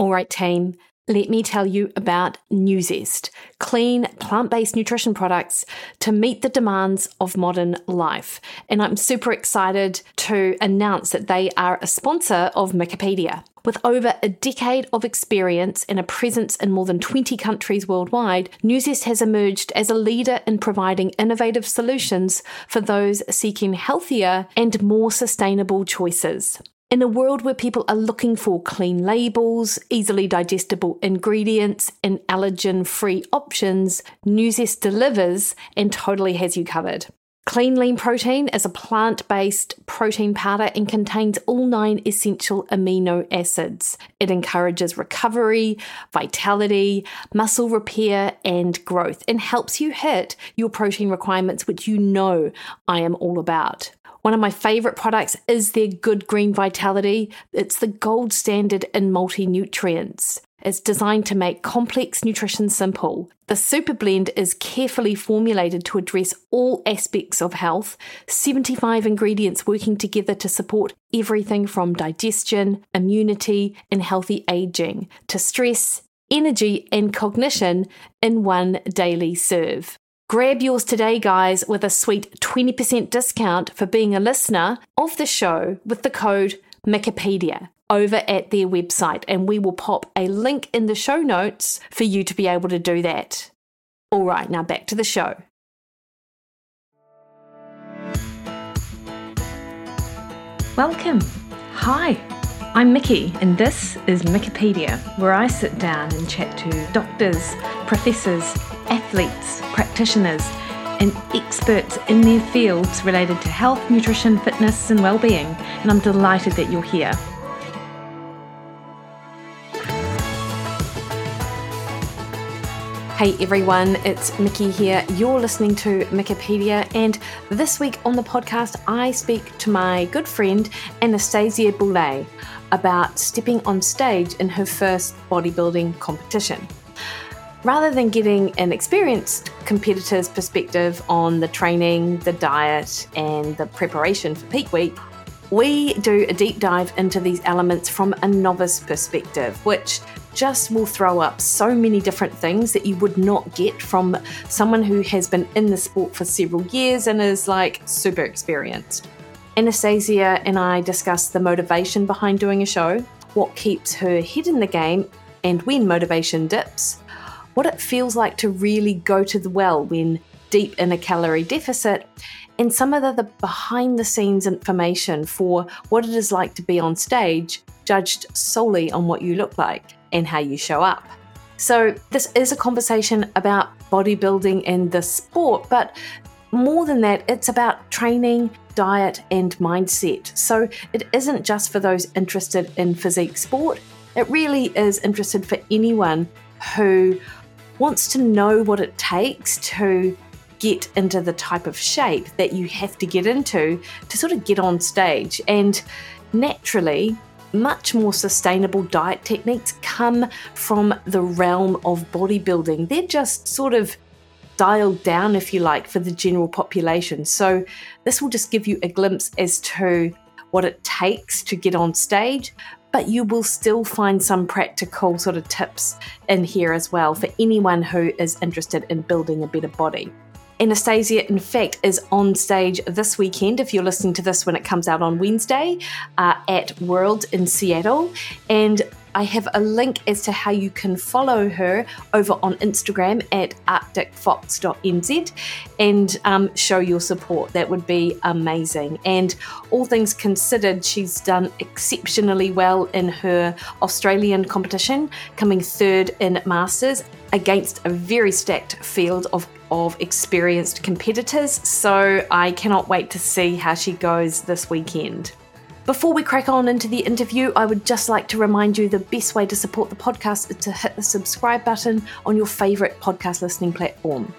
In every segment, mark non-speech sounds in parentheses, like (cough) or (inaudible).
All right, team, let me tell you about Nuzest, clean, plant based nutrition products to meet the demands of modern life. And I'm super excited to announce that they are a sponsor of Mikkipedia. With over a decade of experience and a presence in more than 20 countries worldwide, Nuzest has emerged as a leader in providing innovative solutions for those seeking healthier and more sustainable choices. In a world where people are looking for clean labels, easily digestible ingredients, and allergen free options, Nuzest delivers and totally has you covered. Clean Lean Protein is a plant based protein powder and contains all nine essential amino acids. It encourages recovery, vitality, muscle repair, and growth, and helps you hit your protein requirements, which you know I am all about. One of my favorite products is their Good Green Vitality. It's the gold standard in multi nutrients. It's designed to make complex nutrition simple. The super blend is carefully formulated to address all aspects of health, 75 ingredients working together to support everything from digestion, immunity, and healthy aging to stress, energy, and cognition in one daily serve. Grab yours today, guys, with a sweet 20% discount for being a listener of the show with the code Mikkipedia over at their website, and we will pop a link in the show notes for you to be able to do that. All right, now back to the show. Welcome. Hi. I'm Mikki, and this is Mikkipedia, where I sit down and chat to doctors, professors, athletes, practitioners, and experts in their fields related to health, nutrition, fitness, and well-being. And I'm delighted that you're here. Hey everyone, it's Mikki here. You're listening to Mikkipedia, and this week on the podcast, I speak to my good friend Anastasia Boulais about stepping on stage in her first bodybuilding competition. Rather than getting an experienced competitor's perspective on the training, the diet, and the preparation for peak week, we do a deep dive into these elements from a novice perspective, which just will throw up so many different things that you would not get from someone who has been in the sport for several years and is like super experienced. Anastasia and I discuss the motivation behind doing a show, what keeps her head in the game, and when motivation dips, what it feels like to really go to the well when deep in a calorie deficit, and some of the, behind the scenes information for what it is like to be on stage, judged solely on what you look like and how you show up. So, this is a conversation about bodybuilding and the sport, but more than that, it's about training, diet, and mindset. So, it isn't just for those interested in physique sport, it really is interested for anyone who wants to know what it takes to get into the type of shape that you have to get into to sort of get on stage. And naturally, much more sustainable diet techniques come from the realm of bodybuilding. They're just sort of dialed down, if you like, for the general population. So, this will just give you a glimpse as to what it takes to get on stage, but you will still find some practical sort of tips in here as well for anyone who is interested in building a better body. Anastasia, in fact, is on stage this weekend. If you're listening to this when it comes out on Wednesday uh, at World in Seattle. And I have a link as to how you can follow her over on Instagram at arcticfox.nz and um, show your support. That would be amazing. And all things considered, she's done exceptionally well in her Australian competition, coming third in Masters against a very stacked field of, of experienced competitors. So I cannot wait to see how she goes this weekend. Before we crack on into the interview, I would just like to remind you the best way to support the podcast is to hit the subscribe button on your favourite podcast listening platform.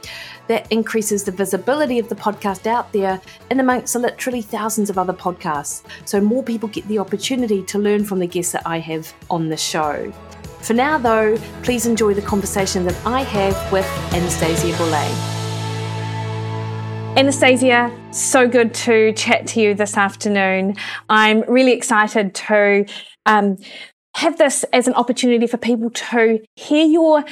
That increases the visibility of the podcast out there in amongst literally thousands of other podcasts, so more people get the opportunity to learn from the guests that I have on the show. For now, though, please enjoy the conversation that I have with Anastasia Boulais. Anastasia, so good to chat to you this afternoon. I'm really excited to um, have this as an opportunity for people to hear your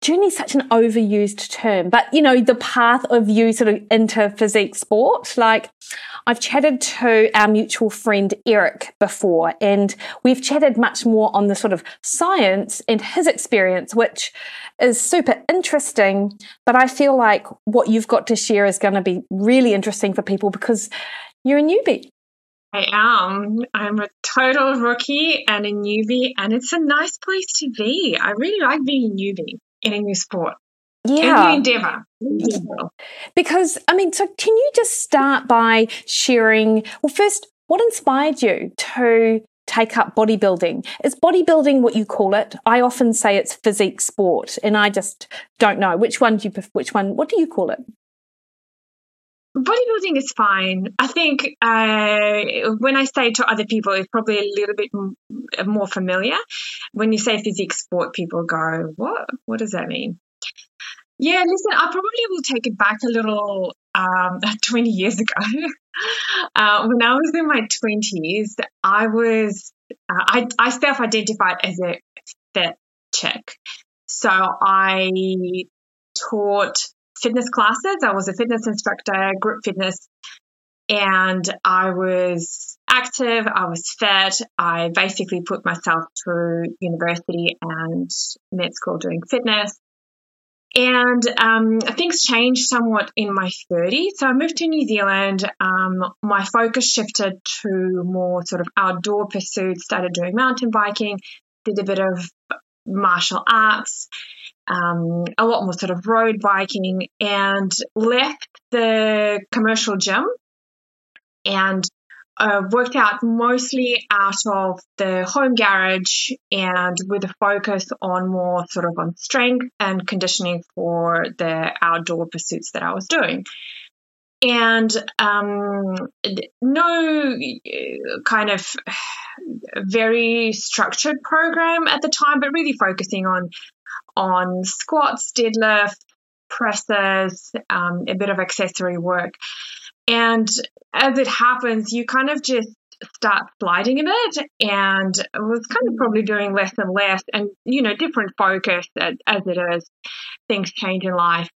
journey is such an overused term, but you know, the path of you sort of into physique sport. Like I've chatted to our mutual friend Eric before, and we've chatted much more on the sort of science and his experience, which is super interesting. But I feel like what you've got to share is going to be really interesting for people because you're a newbie. I am. I'm a total rookie and a newbie, and it's a nice place to be. I really like being a newbie in a new sport. Yeah. A new endeavor. Because, I mean, so can you just start by sharing? Well, first, what inspired you to take up bodybuilding? Is bodybuilding what you call it? I often say it's physique sport, and I just don't know which one do you. Which one? What do you call it? bodybuilding is fine. I think uh, when I say to other people, it's probably a little bit m- more familiar. When you say physique sport, people go, "What? What does that mean?" Yeah, listen, I probably will take it back a little. Um, (laughs) 20 years ago, (laughs) uh, when I was in my 20s, I was uh, I, I self-identified as a fit chick. So I taught fitness classes. I was a fitness instructor, group fitness, and I was active, I was fit. I basically put myself through university and med school doing fitness. And um, things changed somewhat in my 30s. So I moved to New Zealand. Um, my focus shifted to more sort of outdoor pursuits, started doing mountain biking, did a bit of martial arts um, a lot more sort of road biking and left the commercial gym and uh, worked out mostly out of the home garage and with a focus on more sort of on strength and conditioning for the outdoor pursuits that I was doing. And um, no uh, kind of very structured program at the time, but really focusing on on squats, deadlift, presses, um, a bit of accessory work. And as it happens, you kind of just start sliding a bit and was kind of probably doing less and less and, you know, different focus as, as it is. Things change in life.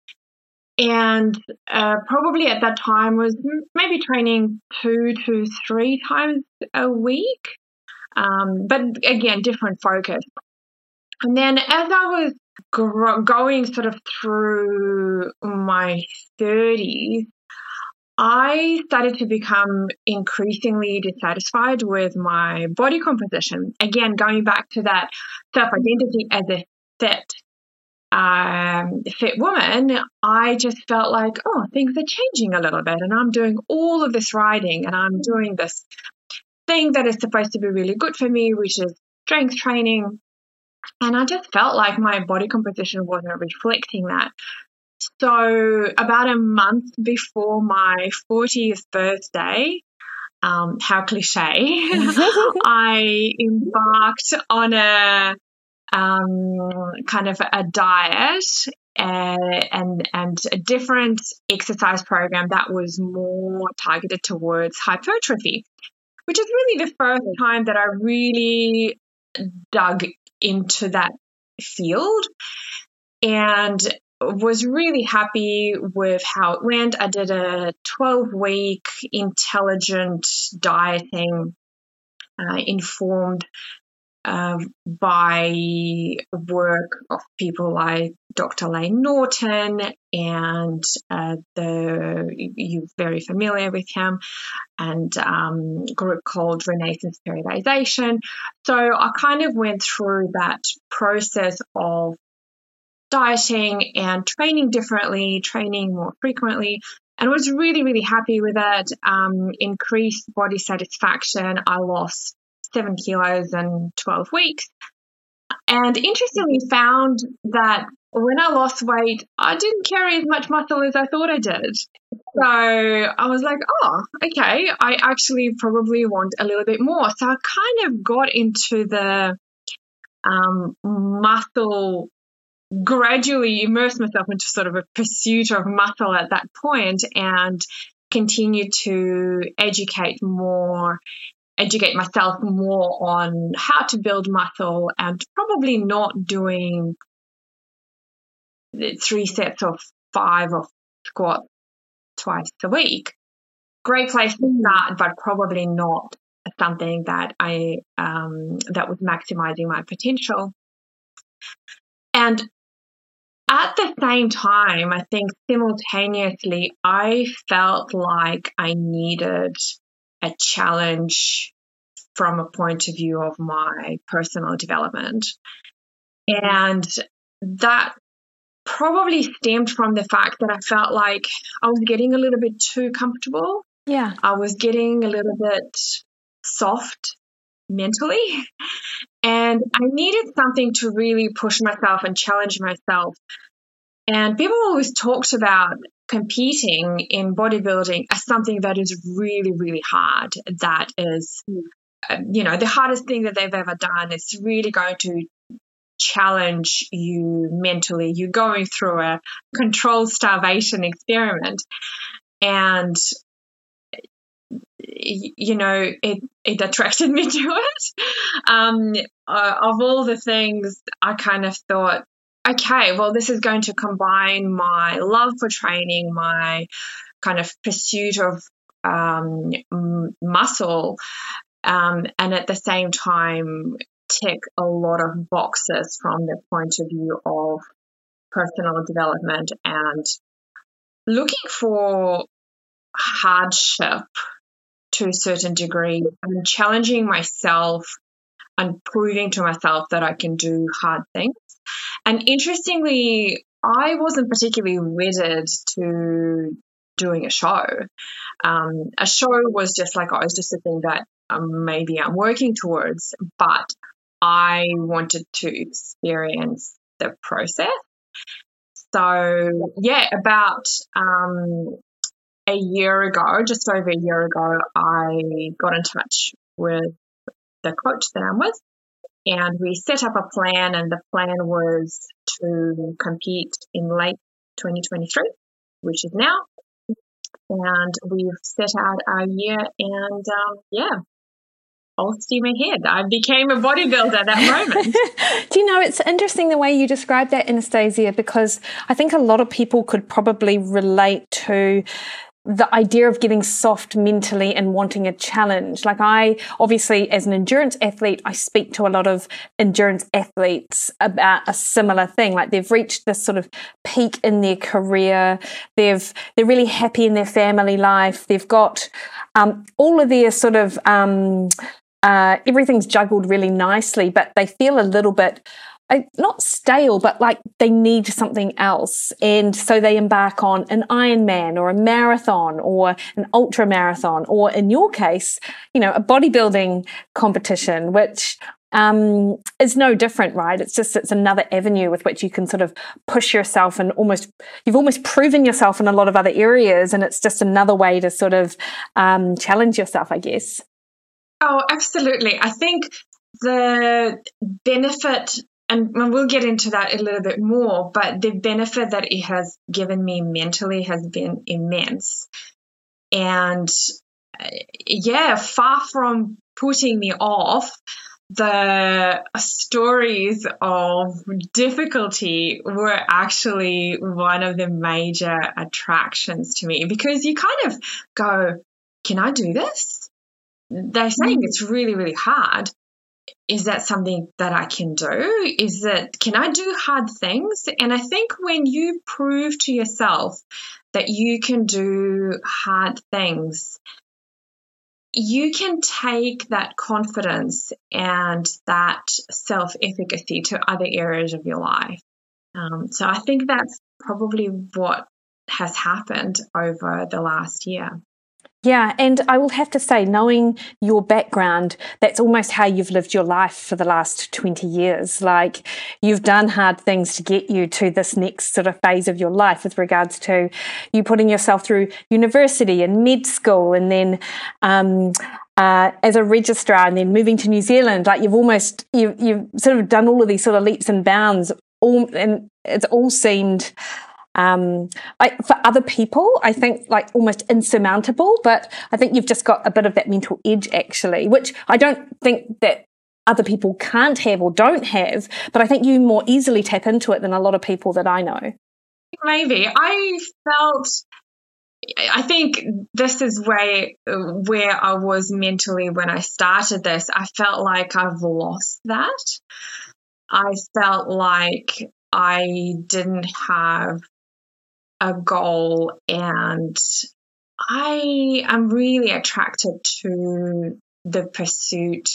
And uh, probably at that time was maybe training two to three times a week. Um, but again, different focus. And then as I was going sort of through my 30s, I started to become increasingly dissatisfied with my body composition. Again, going back to that self identity as a fit, um, fit woman, I just felt like, oh, things are changing a little bit, and I'm doing all of this riding, and I'm doing this thing that is supposed to be really good for me, which is strength training. And I just felt like my body composition wasn't reflecting that. So, about a month before my 40th birthday, um, how cliche, (laughs) I embarked on a um, kind of a diet uh, and and a different exercise program that was more targeted towards hypertrophy, which is really the first time that I really dug into that field. And was really happy with how it went. I did a 12 week intelligent dieting uh, informed uh, by work of people like Dr. Layne Norton and uh, the you're very familiar with him, and um, group called Renaissance Periodization. So I kind of went through that process of dieting and training differently, training more frequently, and was really, really happy with it. Um, increased body satisfaction. I lost seven kilos in 12 weeks. And interestingly, found that when I lost weight, I didn't carry as much muscle as I thought I did. So I was like, oh, okay, I actually probably want a little bit more. So I kind of got into the um, muscle, gradually immersed myself into sort of a pursuit of muscle at that point and continued to educate more educate myself more on how to build muscle and probably not doing three sets of five of squat twice a week. Great place to start, but probably not something that I um, that was maximizing my potential. And at the same time, I think simultaneously, I felt like I needed a challenge from a point of view of my personal development. And that probably stemmed from the fact that I felt like I was getting a little bit too comfortable. Yeah. I was getting a little bit soft mentally. And I needed something to really push myself and challenge myself. And people always talked about competing in bodybuilding as something that is really, really hard. That is, uh, you know, the hardest thing that they've ever done. It's really going to challenge you mentally. You're going through a controlled starvation experiment. And you know, it, it attracted me (laughs) to it. Um, uh, of all the things, I kind of thought, okay, well, this is going to combine my love for training, my kind of pursuit of um, muscle, um, and at the same time, tick a lot of boxes from the point of view of personal development and looking for hardship to a certain degree and challenging myself and proving to myself that I can do hard things. And interestingly, I wasn't particularly wedded to doing a show. Um, a show was just like, oh, it's just a thing that um, maybe I'm working towards, but I wanted to experience the process. So, yeah, about um, a year ago, just over a year ago, I got in touch with the coach that I'm with and we set up a plan and the plan was to compete in late 2023, which is now. And we've set out our year and um, yeah, all steam ahead. I became a bodybuilder at that moment. (laughs) Do you know, it's interesting the way you describe that, Anastasia, because I think a lot of people could probably relate to the idea of getting soft mentally and wanting a challenge. Like I obviously as an endurance athlete, I speak to a lot of endurance athletes about a similar thing. Like they've reached this sort of peak in their career. They've they're really happy in their family life. They've got um, all of their sort of um, uh, everything's juggled really nicely, but they feel a little bit not stale, but like they need something else. And so they embark on an Ironman or a marathon or an ultra marathon, or in your case, you know, a bodybuilding competition, which um, is no different, right? It's just it's another avenue with which you can sort of push yourself and almost you've almost proven yourself in a lot of other areas, and it's just another way to sort of um, challenge yourself, I guess. Oh, absolutely. I think the benefit and we'll get into that a little bit more, but the benefit that it has given me mentally has been immense. And uh, yeah, far from putting me off, the stories of difficulty were actually one of the major attractions to me because you kind of go, Can I do this? They're saying mm. it's really, really hard is that something that I can do? Is that, can I do hard things? And I think when you prove to yourself that you can do hard things, you can take that confidence and that self efficacy to other areas of your life. Um, so I think that's probably what has happened over the last year. Yeah, and I will have to say, knowing your background, that's almost how you've lived your life for the last 20 years. Like you've done hard things to get you to this next sort of phase of your life with regards to you putting yourself through university and med school and then um, uh, as a registrar and then moving to New Zealand. Like you've almost, you, you've sort of done all of these sort of leaps and bounds all, and it's all seemed um, I, for other people, I think like almost insurmountable. But I think you've just got a bit of that mental edge, actually, which I don't think that other people can't have or don't have. But I think you more easily tap into it than a lot of people that I know. Maybe I felt I think this is where where I was mentally when I started this. I felt like I've lost that. I felt like I didn't have a goal and I am really attracted to the pursuit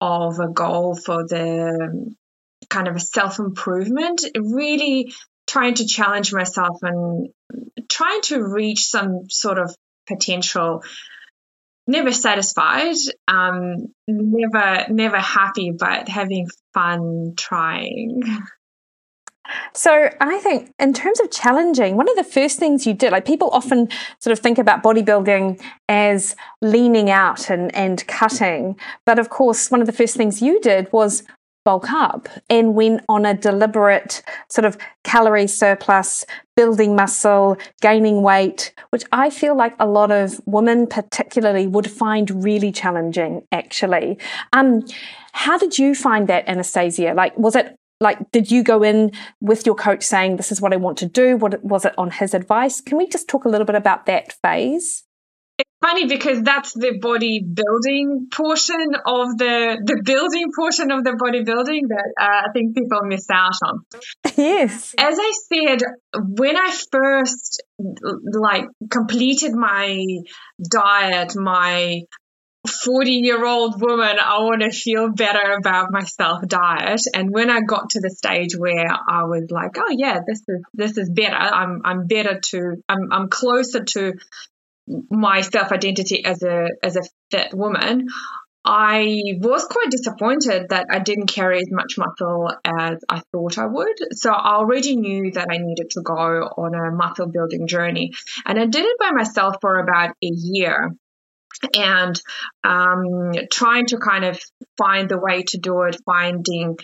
of a goal for the kind of a self improvement, really trying to challenge myself and trying to reach some sort of potential. Never satisfied um, never never happy but having fun trying So I think in terms of challenging, one of the first things you did, like people often sort of think about bodybuilding as leaning out and, and cutting. But of course, one of the first things you did was bulk up and went on a deliberate sort of calorie surplus, building muscle, gaining weight, which I feel like a lot of women particularly would find really challenging actually. Um, how did you find that, Anastasia? Like, was it like did you go in with your coach saying this is what i want to do what was it on his advice can we just talk a little bit about that phase it's funny because that's the bodybuilding portion of the the building portion of the bodybuilding that uh, I think people miss out on. (laughs) Yes. As I said, when I first like completed my diet, my 40 year old woman, I want to feel better about myself diet. And when I got to the stage where I was like, oh yeah, this is, this is better. I'm, I'm better to, I'm, I'm closer to my self identity as a, as a fit woman. I was quite disappointed that I didn't carry as much muscle as I thought I would. So I already knew that I needed to go on a muscle building journey. And I did it by myself for about a year and um, trying to kind of find the way to do it, finding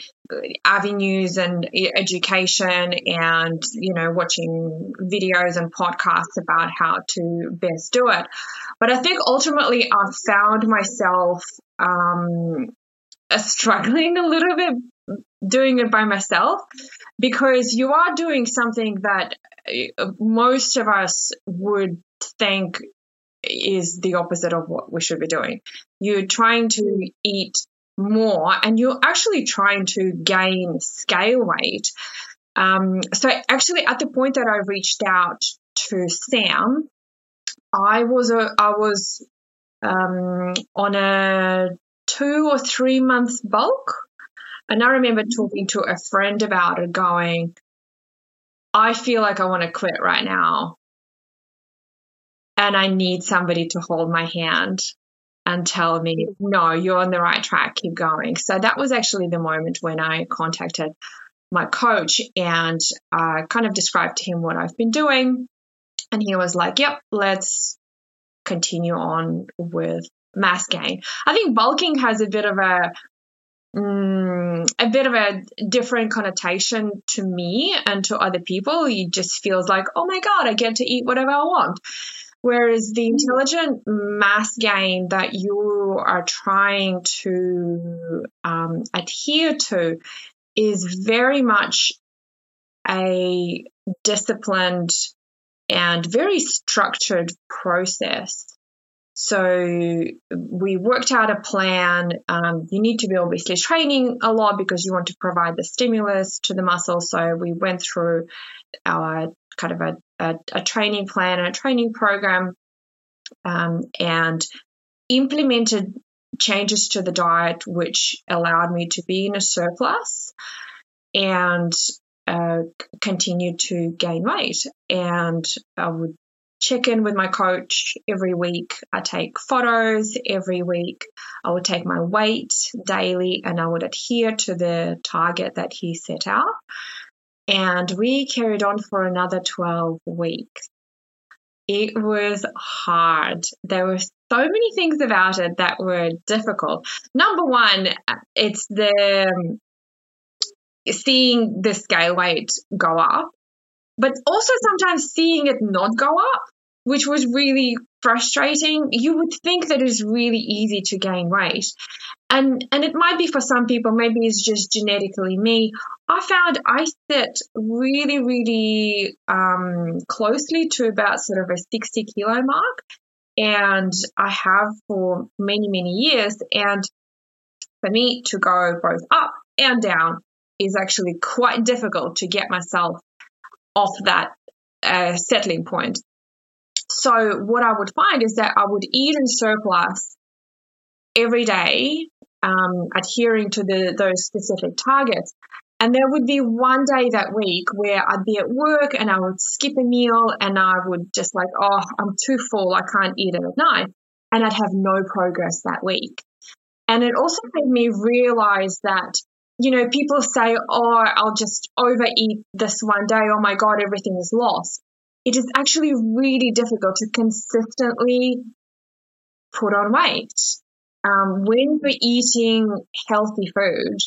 avenues and education, and you know, watching videos and podcasts about how to best do it. But I think ultimately, I've found myself um, struggling (laughs) a little bit doing it by myself because you are doing something that uh, most of us would think is the opposite of what we should be doing. You're trying to eat more and you're actually trying to gain scale weight. Um, so, actually, at the point that I reached out to Sam, I was a, I was um, on a two or three months bulk, and I remember talking to a friend about it, going, "I feel like I want to quit right now and I need somebody to hold my hand and tell me, no, you're on the right track, keep going. So that was actually the moment when I contacted my coach and uh, kind of described to him what I've been doing. And he was like, yep, let's continue on with mass gain. I think bulking has a bit of a Mm, a bit of a different connotation to me and to other people. It just feels like, oh my God, I get to eat whatever I want. Whereas the intelligent mass gain that you are trying to um, adhere to is very much a disciplined and very structured process. So we worked out a plan. Um, you need to be obviously training a lot because you want to provide the stimulus to the muscle. So we went through our kind of a, a, a training plan and a training program um, and implemented changes to the diet which allowed me to be in a surplus and uh, continue to gain weight. And I would check in with my coach every week. I take photos every week. I would take my weight daily and I would adhere to the target that he set out. And we carried on for another 12 weeks. It was hard. There were so many things about it that were difficult. Number one, it's the um, seeing the scale weight go up but also sometimes seeing it not go up, which was really frustrating. You would think that it's really easy to gain weight. And, and it might be for some people, maybe it's just genetically me. I found I sit really, really um, closely to about sort of a 60 kilo mark. And I have for many, many years. And for me to go both up and down is actually quite difficult to get myself off that uh, settling point. So what I would find is that I would eat in surplus every day, um, adhering to the, those specific targets. And there would be one day that week where I'd be at work and I would skip a meal and I would just like, oh, I'm too full. I can't eat it at night. And I'd have no progress that week. And it also made me realize that, you know, people say, oh, I'll just overeat this one day. Oh my God, everything is lost. It is actually really difficult to consistently put on weight. Um, when you're eating healthy food,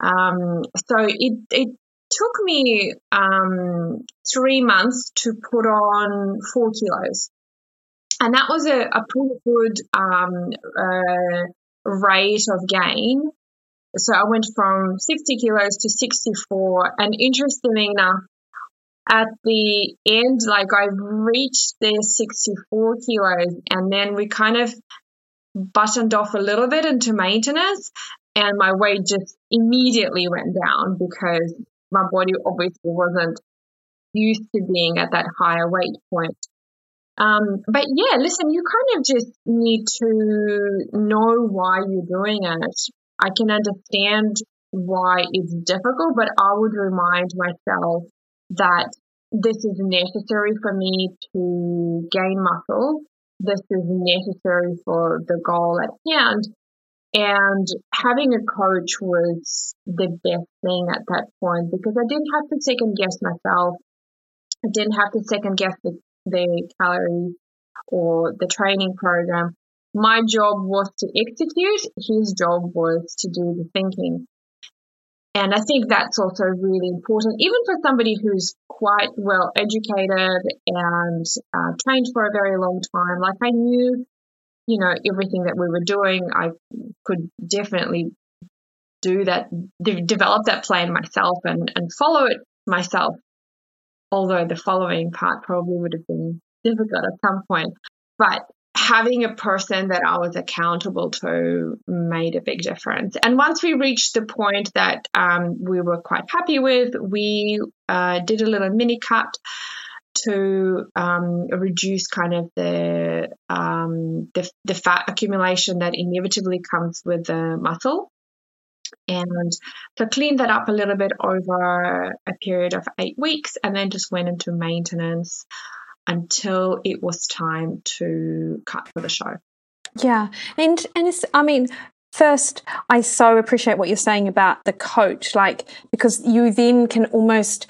um, so it, it took me um, three months to put on four kilos. And that was a, a pretty good um, uh, rate of gain. So I went from 60 kilos to 64. And interestingly enough, at the end, like I've reached the 64 kilos and then we kind of buttoned off a little bit into maintenance and my weight just immediately went down because my body obviously wasn't used to being at that higher weight point. Um, but yeah, listen, you kind of just need to know why you're doing it. I can understand why it's difficult, but I would remind myself that this is necessary for me to gain muscle. This is necessary for the goal at hand. And having a coach was the best thing at that point because I didn't have to second guess myself. I didn't have to second guess the the calories or the training program. My job was to execute, his job was to do the thinking. And I think that's also really important, even for somebody who's quite well educated and uh, trained for a very long time. Like I knew, you know, everything that we were doing. I could definitely do that, de- develop that plan myself and, and follow it myself although the following part probably would have been difficult at some point. But having a person that I was accountable to made a big difference. And once we reached the point that um, we were quite happy with, we uh, did a little mini cut to um, reduce kind of the, um, the, the fat accumulation that inevitably comes with the muscle. And so cleaned that up a little bit over a period of eight weeks and then just went into maintenance until it was time to cut for the show. Yeah. And and it's I mean First, I so appreciate what you're saying about the coach, like, because you then can almost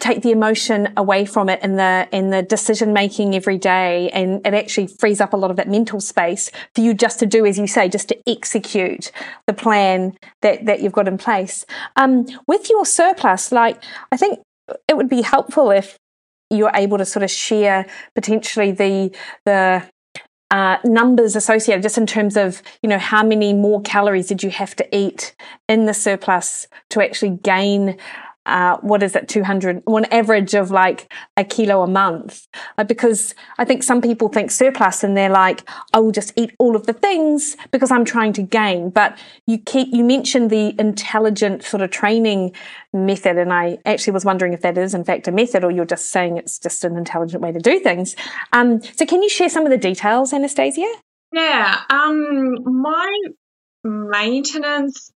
take the emotion away from it in the in the decision making every day and it actually frees up a lot of that mental space for you just to do as you say just to execute the plan that that you've got in place um, with your surplus like i think it would be helpful if you're able to sort of share potentially the the uh, numbers associated just in terms of you know how many more calories did you have to eat in the surplus to actually gain what is it, 200, on average of like a kilo a month. Because I think some people think surplus and they're like, I will just eat all of the things because I'm trying to gain. But you keep, you mentioned the intelligent sort of training method. And I actually was wondering if that is in fact a method or you're just saying it's just an intelligent way to do things. Um, so can you share some of the details, Anastasia? Yeah. Um, my maintenance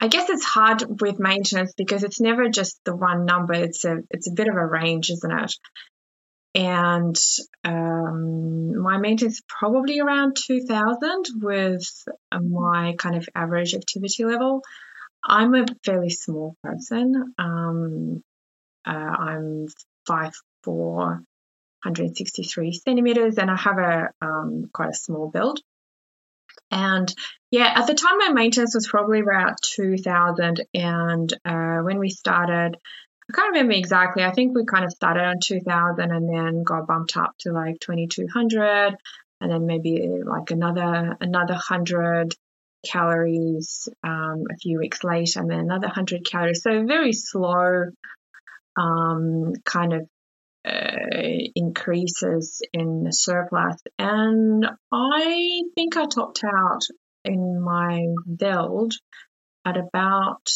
I guess it's hard with maintenance because it's never just the one number. It's a it's a bit of a range, isn't it? And um, my maintenance is probably around two thousand with my kind of average activity level. I'm a fairly small person. Um, uh, I'm five four, 163 centimeters, and I have a um, quite a small build. And yeah, at the time, my maintenance was probably about 2000. And uh, when we started, I can't remember exactly. I think we kind of started on 2000 and then got bumped up to like 2200 and then maybe like another another 100 calories um, a few weeks later and then another 100 calories. So very slow um, kind of increases in the surplus. And I think I topped out in my build at about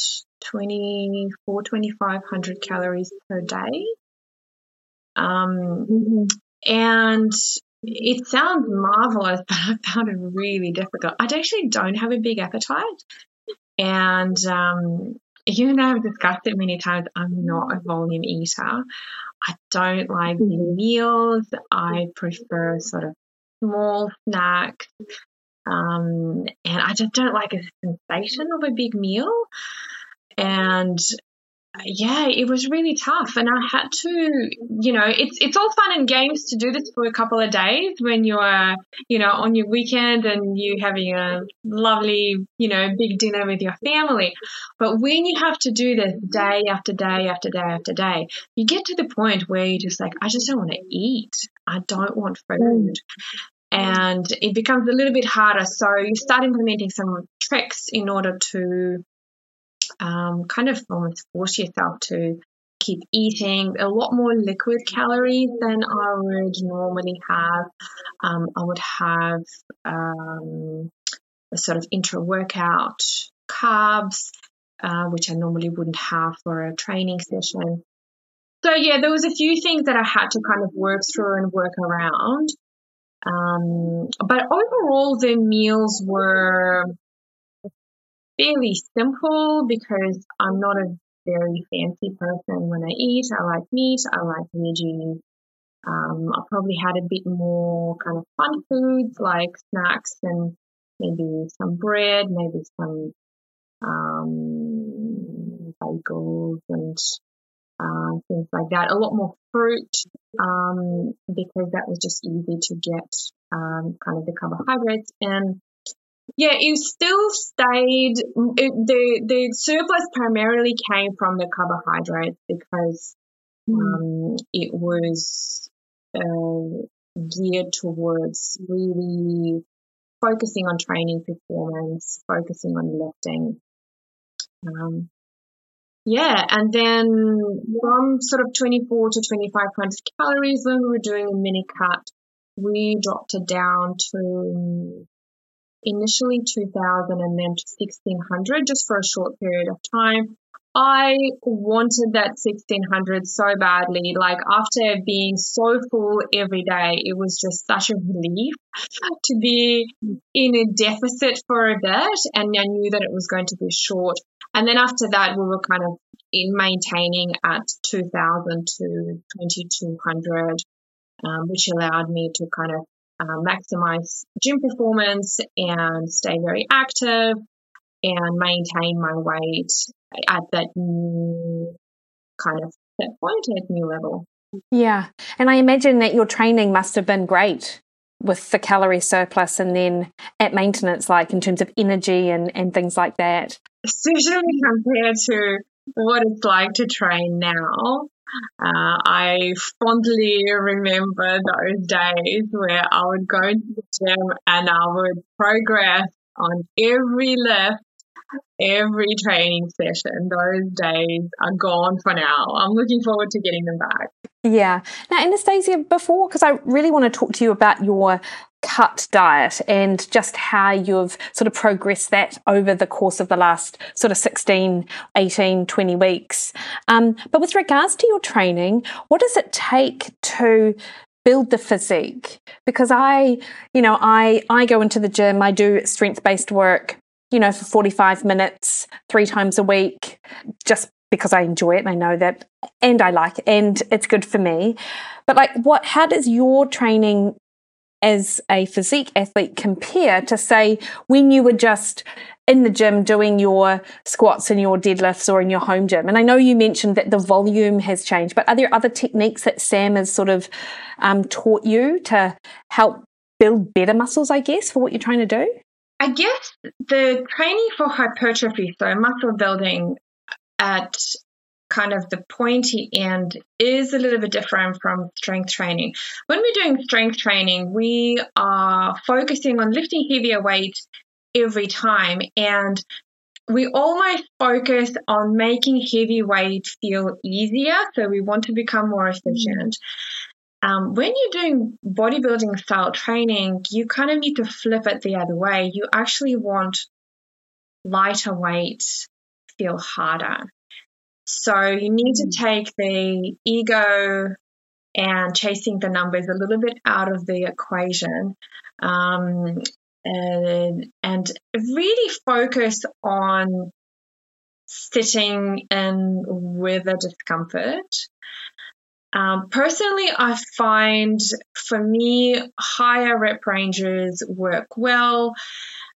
24, 2500 calories per day. Um, mm-hmm. And it sounds marvelous, (laughs) but I found it really difficult. I actually don't have a big appetite. And um, you and I have discussed it many times. I'm not a volume eater. I don't like big mm-hmm. meals. I prefer sort of small snacks. Um, and I just don't like a sensation of a big meal. And yeah, it was really tough, and I had to, you know, it's it's all fun and games to do this for a couple of days when you're, you know, on your weekend and you having a lovely, you know, big dinner with your family. But when you have to do this day after day after day after day, you get to the point where you're just like, I just don't want to eat. I don't want food. Mm. And it becomes a little bit harder. So you start implementing some tricks in order to um, kind of almost force yourself to keep eating a lot more liquid calories than I would normally have. Um, I would have um, a sort of intra workout carbs, uh, which I normally wouldn't have for a training session. So yeah, there was a few things that I had to kind of work through and work around. Um, but overall, the meals were fairly simple because I'm not a very fancy person when I eat. I like meat, I like veggies. Um, I probably had a bit more kind of fun foods like snacks and maybe some bread, maybe some um, bagels and uh, things like that. A lot more fruit um, because that was just easy to get um, kind of the carbohydrates and yeah, it still stayed. It, the the surplus primarily came from the carbohydrates because mm. um, it was uh, geared towards really focusing on training performance, focusing on lifting. Um, yeah, and then from sort of 24 to 2500 calories when we were doing a mini cut, we dropped it down to initially 2000 and then to 1600 just for a short period of time. I wanted that 1600 so badly. Like after being so full every day, it was just such a relief to be in a deficit for a bit. And I knew that it was going to be short. And then after that, we were kind of in maintaining at 2000 to 2200, um, which allowed me to kind of uh, maximize gym performance and stay very active and maintain my weight at that new kind of set point at new level. Yeah. And I imagine that your training must have been great with the calorie surplus and then at maintenance, like in terms of energy and, and things like that. (laughs) Especially compared to what it's like to train now. Uh, I fondly remember those days where I would go to the gym and I would progress on every lift, every training session. Those days are gone for now. I'm looking forward to getting them back. Yeah. Now, Anastasia, before, because I really want to talk to you about your cut diet and just how you've sort of progressed that over the course of the last sort of 16, 18, 20 weeks. Um, but with regards to your training, what does it take to build the physique? Because I, you know, I, I go into the gym, I do strength based work, you know, for 45 minutes, three times a week, just because I enjoy it and I know that and I like it and it's good for me. But like what how does your training as a physique athlete compare to say when you were just in the gym doing your squats and your deadlifts or in your home gym? And I know you mentioned that the volume has changed, but are there other techniques that Sam has sort of um, taught you to help build better muscles, I guess, for what you're trying to do? I guess the training for hypertrophy, so muscle building at kind of the pointy end is a little bit different from strength training. When we're doing strength training, we are focusing on lifting heavier weights every time and we almost focus on making heavy weight feel easier. So we want to become more efficient. Um, when you're doing bodybuilding style training, you kind of need to flip it the other way. You actually want lighter weights feel harder. So you need to mm. take the ego and chasing the numbers a little bit out of the equation um, and, and really focus on sitting in with the discomfort. Um, personally, I find for me, higher rep ranges work well.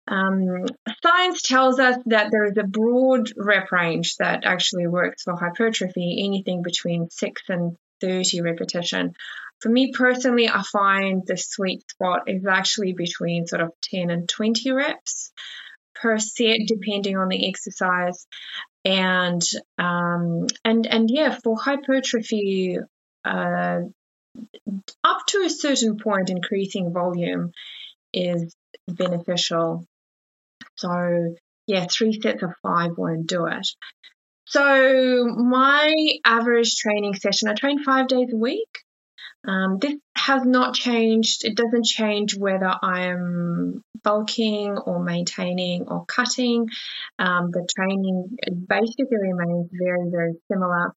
Um, science tells us that there is a broad rep range that actually works for hypertrophy, anything between 6 and 30 repetition. For me personally, I find the sweet spot is actually between sort of 10 and 20 reps per set, depending on the exercise. And um, and and yeah, for hypertrophy, uh, up to a certain point, increasing volume is beneficial. So, yeah, three sets of five won't do it. So, my average training session, I train five days a week. Um, this has not changed. It doesn't change whether I'm bulking or maintaining or cutting. Um, the training basically remains very, very similar.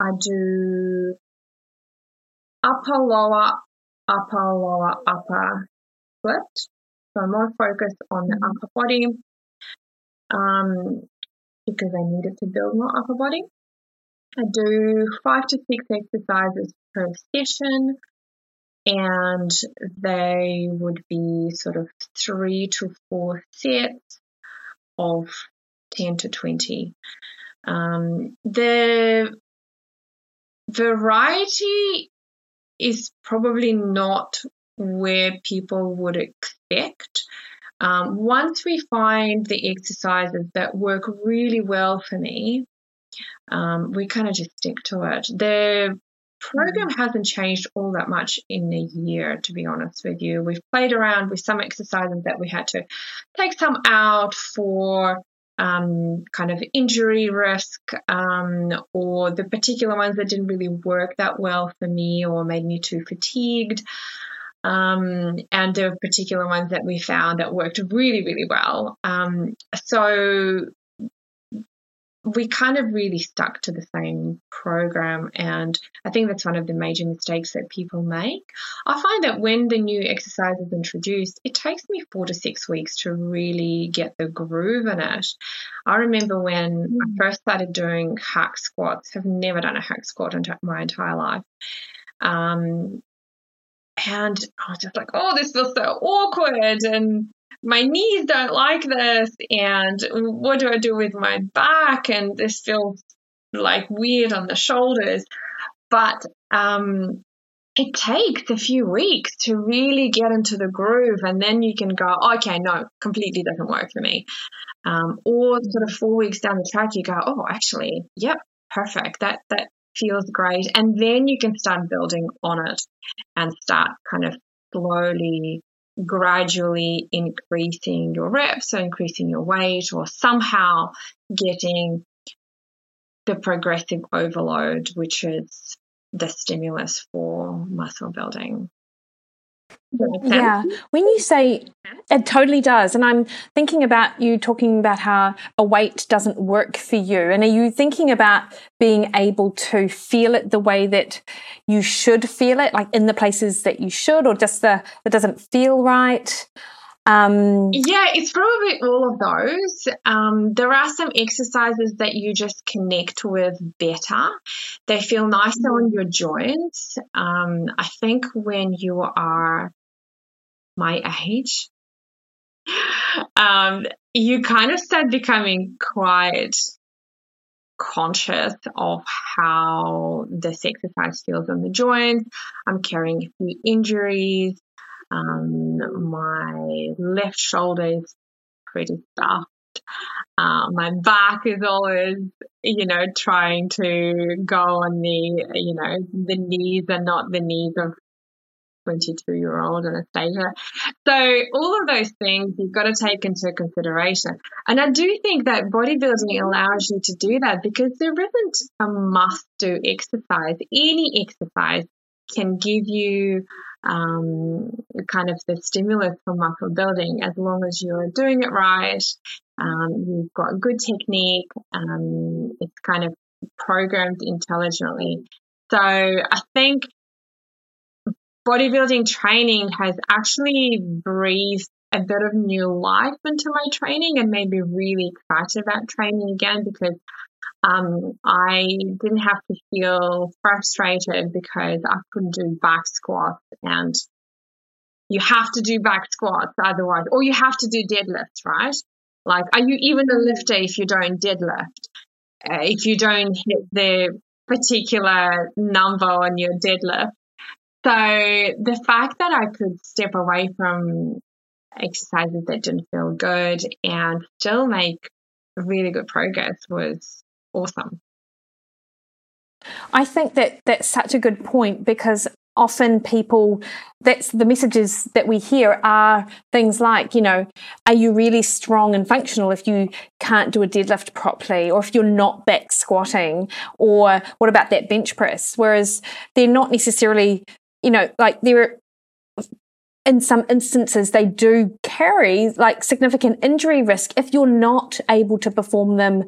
I do upper, lower, upper, lower, upper split. So I'm more focused on the upper body um, because I needed to build more upper body. I do five to six exercises per session, and they would be sort of three to four sets of 10 to 20. Um, the variety is probably not where people would expect. Um, once we find the exercises that work really well for me, um, we kind of just stick to it. The program mm-hmm. hasn't changed all that much in a year, to be honest with you. We've played around with some exercises that we had to take some out for um, kind of injury risk um, or the particular ones that didn't really work that well for me or made me too fatigued. Um, and there were particular ones that we found that worked really, really well. Um, so we kind of really stuck to the same program. And I think that's one of the major mistakes that people make. I find that when the new exercise is introduced, it takes me four to six weeks to really get the groove in it. I remember when mm. I first started doing hack squats, have never done a hack squat in my entire life. Um, and I was just like, oh, this feels so awkward. And my knees don't like this. And what do I do with my back? And this feels like weird on the shoulders. But um, it takes a few weeks to really get into the groove. And then you can go, okay, no, completely doesn't work for me. Um, or sort of four weeks down the track, you go, oh, actually, yep, perfect. That, that feels great. And then you can start building on it and start kind of slowly, gradually increasing your reps, or increasing your weight, or somehow getting the progressive overload, which is the stimulus for muscle building. Yeah. When you say it totally does. And I'm thinking about you talking about how a weight doesn't work for you. And are you thinking about being able to feel it the way that you should feel it, like in the places that you should, or just the that doesn't feel right? Um, yeah, it's probably all of those. Um, there are some exercises that you just connect with better. They feel nicer on your joints. Um, I think when you are my age, um, you kind of start becoming quite conscious of how this exercise feels on the joints. I'm carrying a few injuries. Um, my left shoulder is pretty stuffed. Uh, my back is always, you know, trying to go on the, you know, the knees are not the knees of 22 year old Anastasia. So all of those things you've got to take into consideration. And I do think that bodybuilding allows you to do that because there isn't a must do exercise. Any exercise can give you um, kind of the stimulus for muscle building as long as you're doing it right. Um, you've got good technique. Um, it's kind of programmed intelligently. So I think bodybuilding training has actually breathed a bit of new life into my training and made me really excited about training again because um, I didn't have to feel frustrated because I couldn't do back squats and you have to do back squats otherwise, or you have to do deadlifts, right? Like, are you even a lifter if you don't deadlift? Uh, if you don't hit the particular number on your deadlift? So the fact that I could step away from exercises that didn't feel good and still make really good progress was awesome. I think that that's such a good point because often people that's the messages that we hear are things like you know are you really strong and functional if you can't do a deadlift properly or if you're not back squatting or what about that bench press whereas they're not necessarily you know, like there are, in some instances they do carry like significant injury risk if you're not able to perform them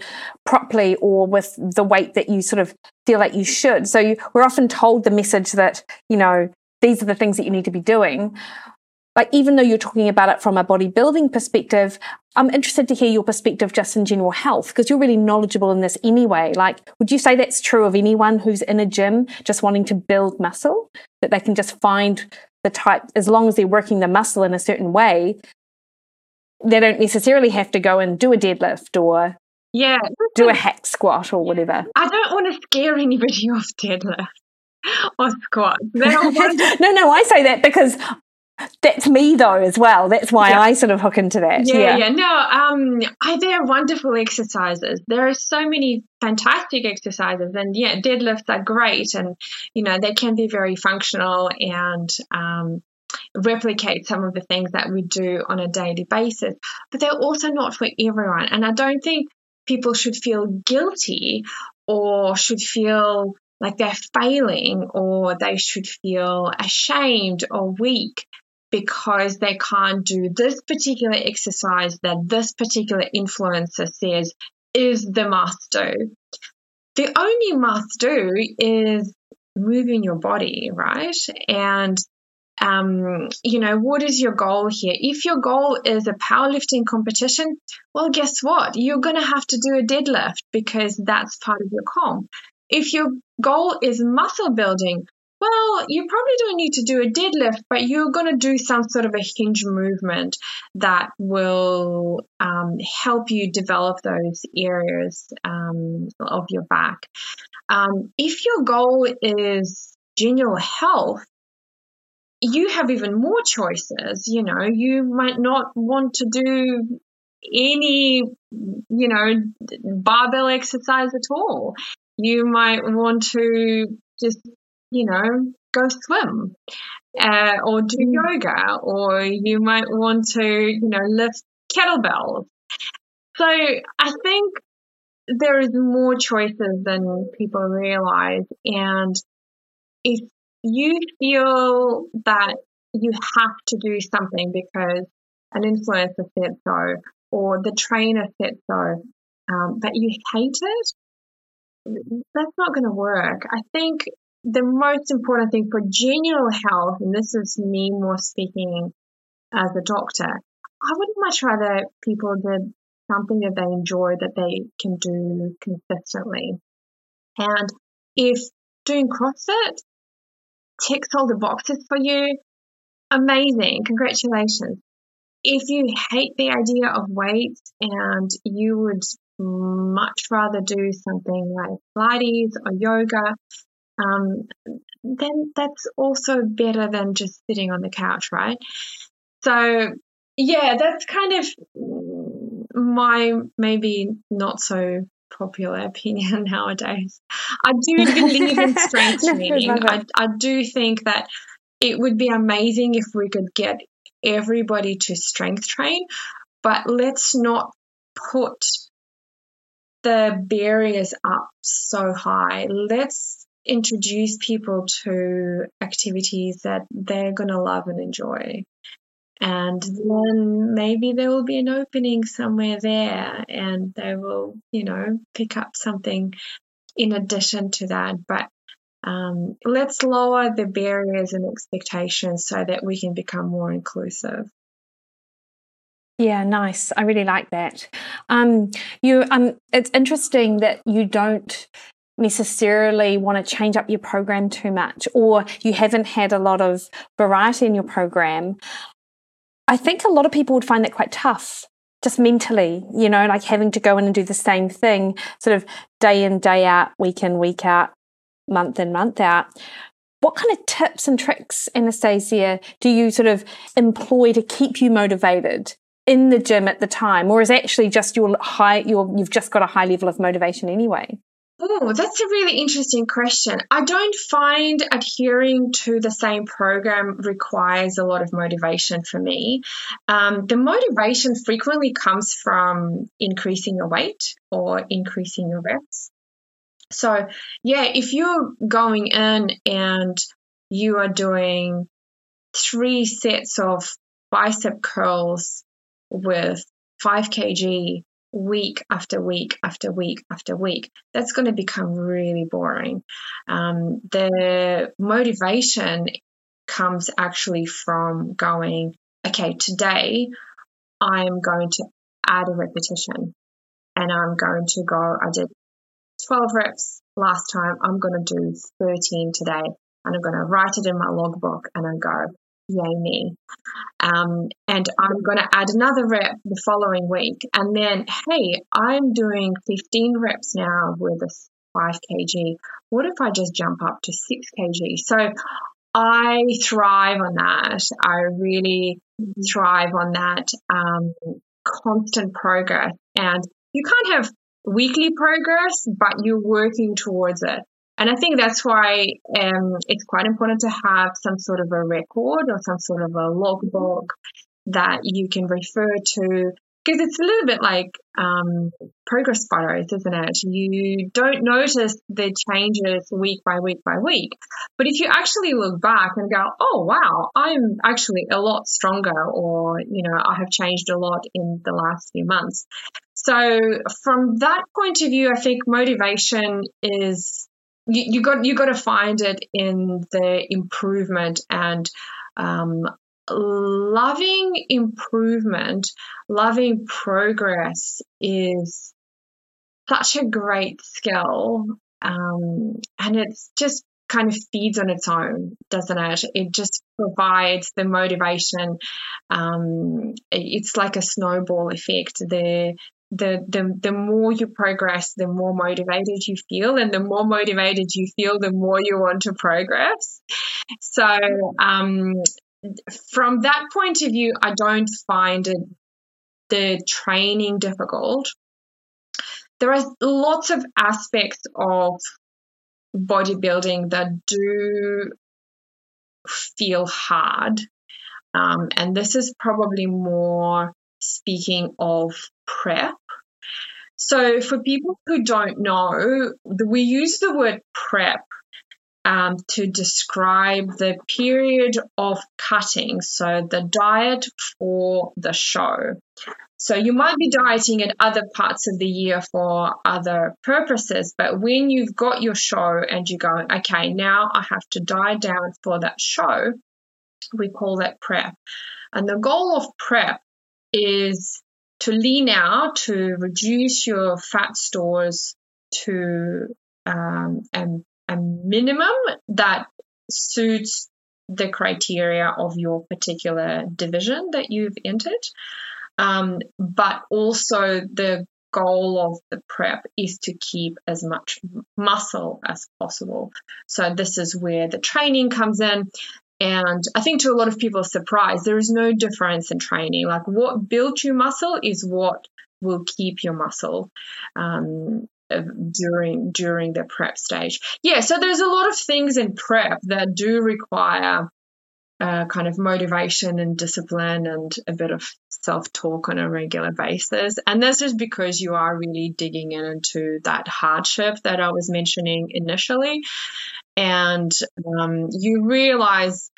properly or with the weight that you sort of feel like you should. So you, we're often told the message that, you know, these are the things that you need to be doing like even though you're talking about it from a bodybuilding perspective, I'm interested to hear your perspective just in general health because you're really knowledgeable in this anyway. Like, would you say that's true of anyone who's in a gym just wanting to build muscle? That they can just find the type, as long as they're working the muscle in a certain way, they don't necessarily have to go and do a deadlift or yeah, do a hack squat or whatever. I don't want to scare anybody (laughs) off deadlift or squat. (laughs) no, no, I say that because that's me though as well. That's why yeah. I sort of hook into that. Yeah, yeah. yeah. No, um, I, they're wonderful exercises. There are so many fantastic exercises, and yeah, deadlifts are great, and you know they can be very functional and um, replicate some of the things that we do on a daily basis. But they're also not for everyone, and I don't think people should feel guilty or should feel like they're failing or they should feel ashamed or weak because they can't do this particular exercise that this particular influencer says is the must do. The only must do is moving your body, right? And um, you know, what is your goal here? If your goal is a powerlifting competition, well, guess what? You're going to have to do a deadlift because that's part of your comp. If your goal is muscle building, well, you probably don't need to do a deadlift, but you're going to do some sort of a hinge movement that will um, help you develop those areas um, of your back. Um, if your goal is general health, you have even more choices. You know, you might not want to do any, you know, barbell exercise at all. You might want to just you know, go swim uh, or do mm. yoga, or you might want to, you know, lift kettlebells. So I think there is more choices than people realize. And if you feel that you have to do something because an influencer said so, or the trainer said so, um, but you hate it, that's not going to work. I think the most important thing for general health, and this is me more speaking as a doctor, I would much rather people did something that they enjoy that they can do consistently. And if doing CrossFit ticks all the boxes for you, amazing, congratulations. If you hate the idea of weights and you would much rather do something like Pilates or yoga, um, then that's also better than just sitting on the couch, right? So, yeah, that's kind of my maybe not so popular (laughs) opinion nowadays. I do (laughs) believe in strength training. I, I do think that it would be amazing if we could get everybody to strength train, but let's not put the barriers up so high. Let's introduce people to activities that they're going to love and enjoy. And then maybe there will be an opening somewhere there and they will, you know, pick up something in addition to that. But um, let's lower the barriers and expectations so that we can become more inclusive. Yeah, nice. I really like that. Um, you, um, it's interesting that you don't necessarily want to change up your program too much, or you haven't had a lot of variety in your program. I think a lot of people would find that quite tough, just mentally, you know, like having to go in and do the same thing, sort of day in, day out, week in, week out, month in, month out. What kind of tips and tricks, Anastasia, do you sort of employ to keep you motivated in the gym at the time, or is actually just your high, your you've just got a high level of motivation anyway? Oh, that's a really interesting question. I don't find adhering to the same program requires a lot of motivation for me. Um, the motivation frequently comes from increasing your weight or increasing your reps. So, yeah, if you're going in and you are doing three sets of bicep curls with 5 kg week after week after week after week, that's going to become really boring. Um, the motivation comes actually from going, okay, today I'm going to add a repetition and I'm going to go, I did 12 reps last time, I'm going to do 13 today and I'm going to write it in my logbook and I go, yay me. Um, and I'm going to add another rep the following week. And then, hey, I'm doing 15 reps now with a 5 kg. What if I just jump up to 6 kg? So I thrive on that. I really thrive on that um, constant progress. And you can't have weekly progress, but you're working towards it. And I think that's why um, it's quite important to have some sort of a record or some sort of a logbook that you can refer to because it's a little bit like um, progress photos, isn't it? You don't notice the changes week by week by week. But if you actually look back and go, oh, wow, I'm actually a lot stronger, or, you know, I have changed a lot in the last few months. So, from that point of view, I think motivation is you, got you got to find it in the improvement and um, loving improvement, loving progress is such a great skill, um, and it's just kind of feeds on its own, doesn't it? It just provides the motivation. Um, it's like a snowball effect. The the, the the more you progress, the more motivated you feel, and the more motivated you feel, the more you want to progress. So, um, from that point of view, I don't find it, the training difficult. There are lots of aspects of bodybuilding that do feel hard. Um, and this is probably more speaking of prep. So, for people who don't know, we use the word prep um, to describe the period of cutting, so the diet for the show. So you might be dieting at other parts of the year for other purposes, but when you've got your show and you're going, okay, now I have to diet down for that show, we call that prep. And the goal of prep is to lean out, to reduce your fat stores to um, a, a minimum that suits the criteria of your particular division that you've entered. Um, but also the goal of the prep is to keep as much muscle as possible. So this is where the training comes in. And I think to a lot of people's surprise, there is no difference in training. Like what builds your muscle is what will keep your muscle um, during during the prep stage. Yeah, so there's a lot of things in prep that do require uh, kind of motivation and discipline and a bit of self talk on a regular basis. And that's just because you are really digging into that hardship that I was mentioning initially. And um, you realize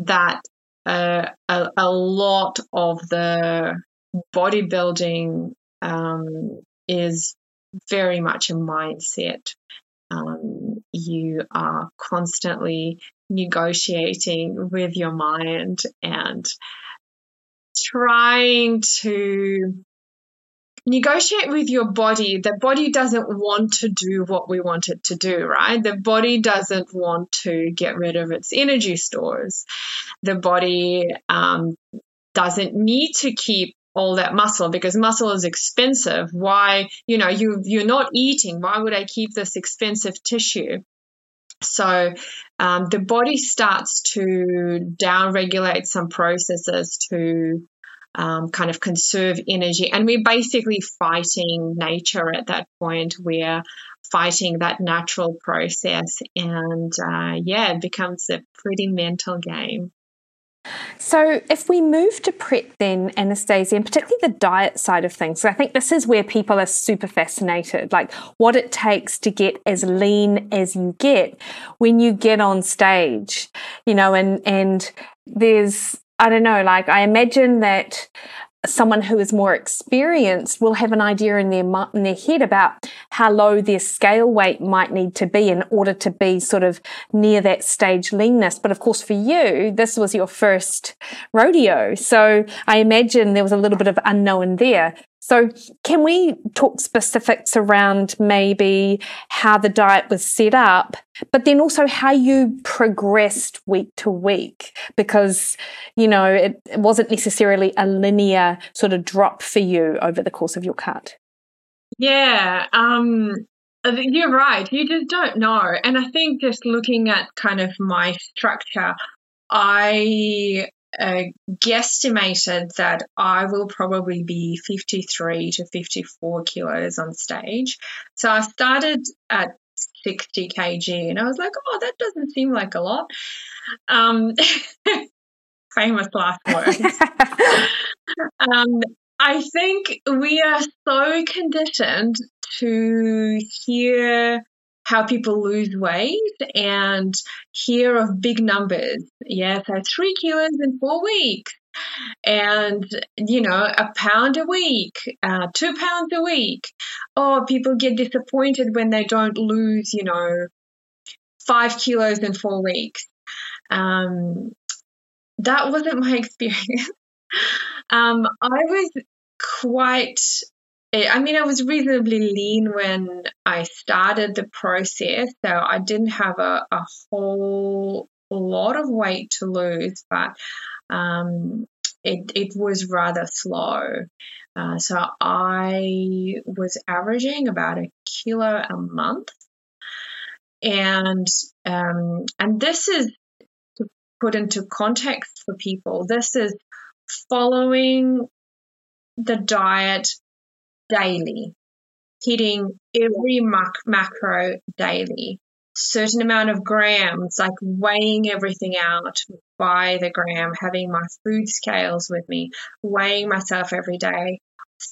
that uh, a, a, lot of the bodybuilding um, is very much a mindset. Um, you are constantly negotiating with your mind and trying to negotiate with your body. The body doesn't want to do what we want it to do, right? The body doesn't want to get rid of its energy stores. The body um, doesn't need to keep all that muscle because muscle is expensive. Why, you know, you you're not eating. Why would I keep this expensive tissue? So um, the body starts to down-regulate some processes to um, kind of conserve energy, and we're basically fighting nature at that point. We're fighting that natural process, and uh, yeah, it becomes a pretty mental game. So, if we move to prep, then Anastasia, and particularly the diet side of things, I think this is where people are super fascinated like what it takes to get as lean as you get when you get on stage, you know, and, and there's, I don't know, like I imagine that someone who is more experienced will have an idea in their in their head about how low their scale weight might need to be in order to be sort of near that stage leanness. But of course, for you, this was your first rodeo, so I imagine there was a little bit of unknown there. So, can we talk specifics around maybe how the diet was set up, but then also how you progressed week to week? Because, you know, it, it wasn't necessarily a linear sort of drop for you over the course of your cut. Yeah, um, you're right. You just don't know. And I think just looking at kind of my structure, I uh, guesstimated that I will probably be 53 to 54 kilos on stage. So I started at 60 kg and I was like, oh, that doesn't seem like a lot. Um, (laughs) famous last (laughs) words. um, I think we are so conditioned to hear how people lose weight and hear of big numbers. Yeah, so three kilos in four weeks. And, you know, a pound a week, uh, two pounds a week. Oh, people get disappointed when they don't lose, you know, five kilos in four weeks. Um, that wasn't my (laughs) experience. um, I was quite I mean, I was reasonably lean when I started the process, so I didn't have a, a whole lot of weight to lose, but um, it, it was rather slow. Uh, so I was averaging about a kilo a month, and um, and this is to put into context for people. This is following the diet daily, hitting every mac- macro daily, certain amount of grams, like weighing everything out by the gram, having my food scales with me, weighing myself every day,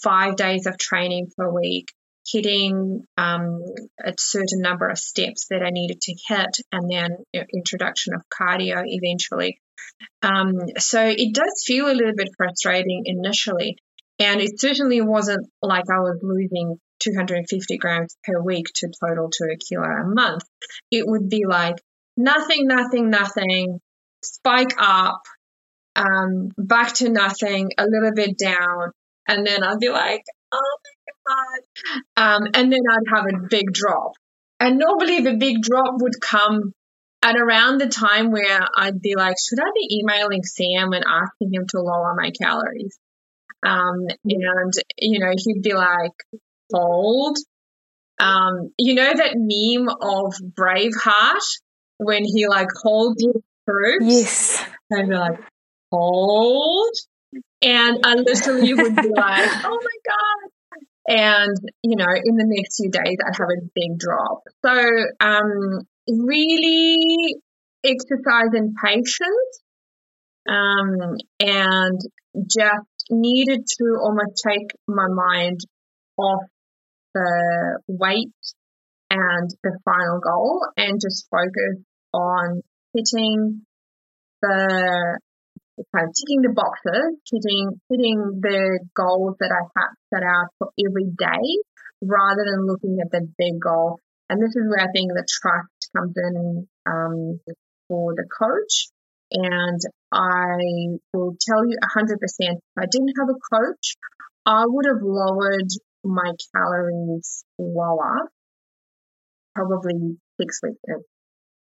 five days of training per week, hitting um, a certain number of steps that I needed to hit, and then introduction of cardio eventually. Um, so it does feel a little bit frustrating initially, and it certainly wasn't like I was losing 250 grams per week to total to a kilo a month. It would be like nothing, nothing, nothing, spike up, um, back to nothing, a little bit down, and then I'd be like, oh my God. Um, and then I'd have a big drop. And normally the big drop would come at around the time where I'd be like, should I be emailing Sam and asking him to lower my calories? Um, and, you know, he'd be like, hold. Um, you know that meme of Braveheart when he like holds his troops? Yes. And be like, hold. And I literally would be like, (laughs) oh my God. and you know in the next few days i'd have a big drop so um really exercise and patience um and just needed to almost take my mind off the weight and the final goal and just focus on hitting the kind of ticking the boxes, hitting hitting the goals that I had set out for every day, rather than looking at the big goal. And this is where I think the trust comes in um, for the coach. And I will tell you 100%, if I didn't have a coach, I would have lowered my calories lower, probably six weeks in.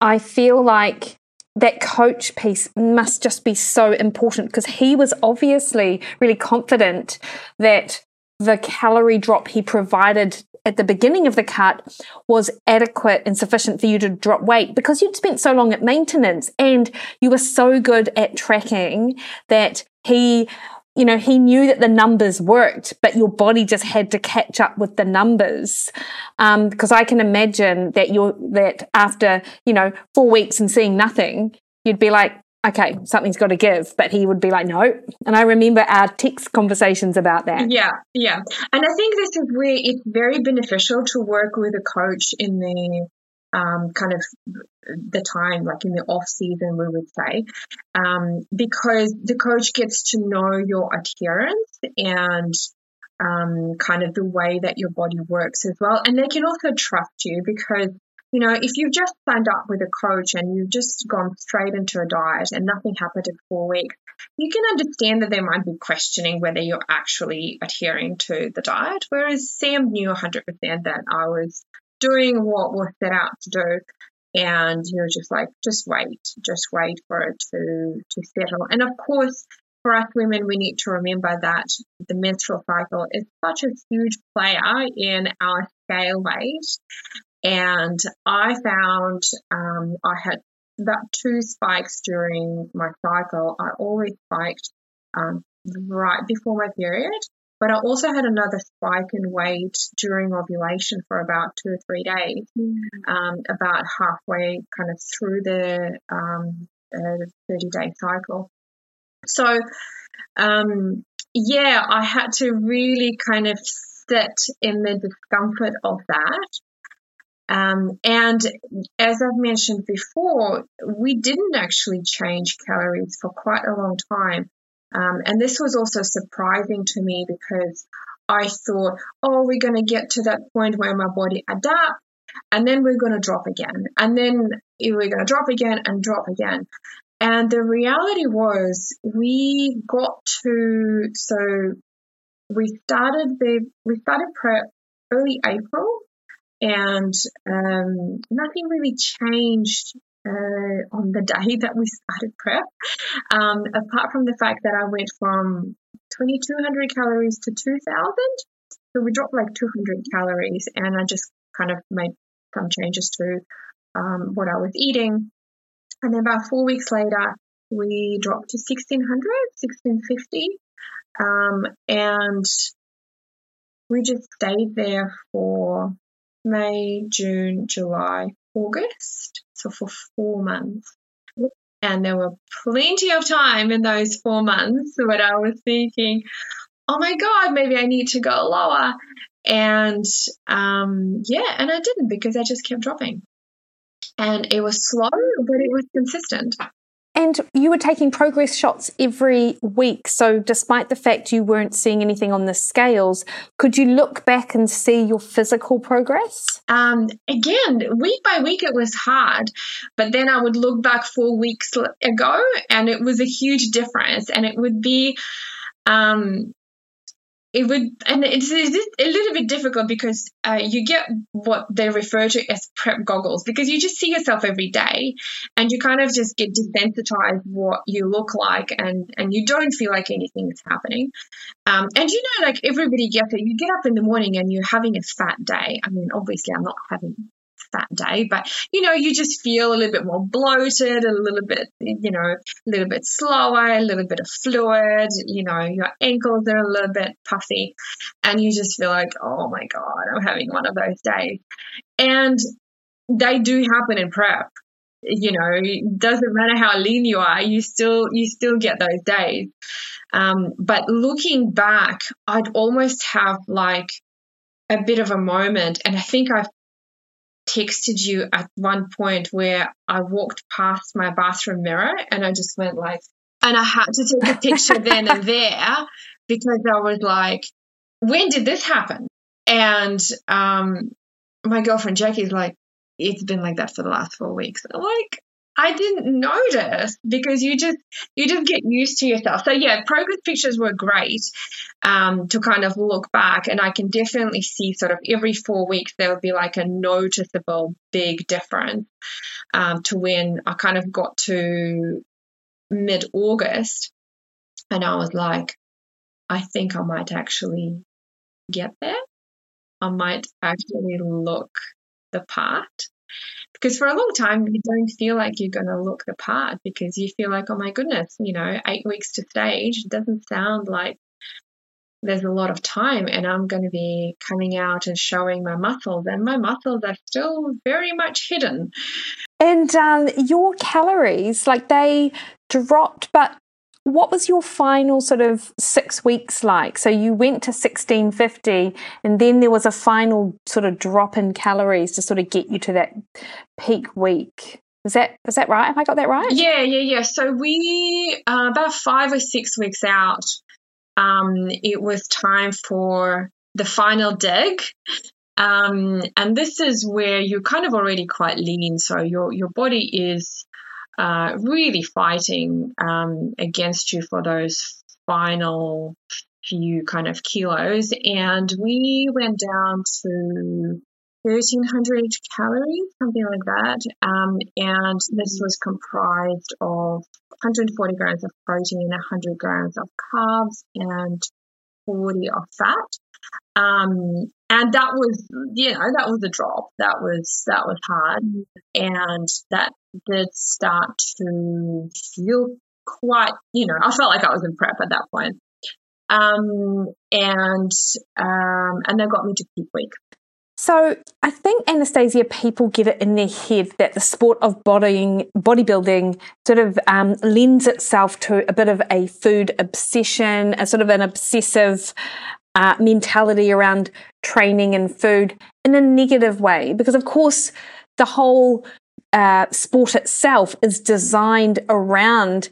I feel like that coach piece must just be so important because he was obviously really confident that the calorie drop he provided at the beginning of the cut was adequate and sufficient for you to drop weight because you'd spent so long at maintenance and you were so good at tracking that he you know, he knew that the numbers worked, but your body just had to catch up with the numbers. Um, because I can imagine that you're, that after, you know, four weeks and seeing nothing, you'd be like, okay, something's got to give. But he would be like, no. And I remember our text conversations about that. Yeah, yeah. And I think this is where it's very beneficial to work with a coach in the um, kind of the time, like in the off season, we would say, um, because the coach gets to know your adherence and um, kind of the way that your body works as well. And they can also trust you because, you know, if you've just signed up with a coach and you've just gone straight into a diet and nothing happened in four weeks, you can understand that they might be questioning whether you're actually adhering to the diet. Whereas Sam knew 100% that I was doing what was set out to do. And you're just like, just wait, just wait for it to, to settle. And of course, for us women, we need to remember that the menstrual cycle is such a huge player in our scale weight. And I found um, I had about two spikes during my cycle. I always spiked um, right before my period. But I also had another spike in weight during ovulation for about two or three days, mm. um, about halfway kind of through the um, uh, 30 day cycle. So, um, yeah, I had to really kind of sit in the discomfort of that. Um, and as I've mentioned before, we didn't actually change calories for quite a long time. Um, and this was also surprising to me because I thought, oh, we're going to get to that point where my body adapts and then we're going to drop again. And then we're going to drop again and drop again. And the reality was we got to, so we started the, we started prep early April and um, nothing really changed uh, on the (laughs) day that we started prep. Um, apart from the fact that I went from 2200 calories to 2000. So we dropped like 200 calories and I just kind of made some changes to um, what I was eating. And then about four weeks later, we dropped to 1600, 1650. Um, and we just stayed there for May, June, July, August, so for four months. And there were plenty of time in those four months when I was thinking, oh my God, maybe I need to go lower. And um, yeah, and I didn't because I just kept dropping. And it was slow, but it was consistent. And you were taking progress shots every week. So, despite the fact you weren't seeing anything on the scales, could you look back and see your physical progress? Um, again, week by week, it was hard. But then I would look back four weeks ago and it was a huge difference. And it would be, um, it would and it's, it's a little bit difficult because uh, you get what they refer to as prep goggles because you just see yourself every day and you kind of just get desensitized what you look like and and you don't feel like anything is happening. Um, and you know like everybody gets it. You get up in the morning and you're having a fat day. I mean obviously i'm not having that day, but you know, you just feel a little bit more bloated, a little bit, you know, a little bit slower, a little bit of fluid, you know, your ankles are a little bit puffy, and you just feel like, oh my God, I'm having one of those days. And they do happen in prep. You know, it doesn't matter how lean you are, you still you still get those days. Um, but looking back, I'd almost have like a bit of a moment, and I think I've texted you at one point where I walked past my bathroom mirror and I just went like, and I had to take a picture then and there because I was like, when did this happen? And um, my girlfriend Jackie's like, it's been like that for the last four weeks. I'm like, I didn't notice because you just you just get used to yourself. So yeah, progress pictures were great um, to kind of look back, and I can definitely see sort of every four weeks there would be like a noticeable big difference um, to when I kind of got to mid August, and I was like, I think I might actually get there. I might actually look the part because for a long time you don't feel like you're going to look the part because you feel like oh my goodness you know eight weeks to stage doesn't sound like there's a lot of time and i'm going to be coming out and showing my muscles and my muscles are still very much hidden. And um, your calories like they dropped but what was your final sort of six weeks like? So you went to 1650 and then there was a final sort of drop in calories to sort of get you to that peak week. Is that is that right? Have I got that right? Yeah, yeah, yeah. So we uh, about five or six weeks out, um, it was time for the final dig. Um, and this is where you're kind of already quite lean, so your your body is uh, really fighting um, against you for those final few kind of kilos. And we went down to 1300 calories, something like that. Um, and this was comprised of 140 grams of protein, 100 grams of carbs, and 40 of fat. Um, and that was, you know, that was a drop. That was that was hard, and that did start to feel quite, you know, I felt like I was in prep at that point. Um, and um, and that got me to peak week. So I think Anastasia, people get it in their head that the sport of bodying, bodybuilding sort of um, lends itself to a bit of a food obsession, a sort of an obsessive uh, mentality around training and food in a negative way, because of course the whole uh, sport itself is designed around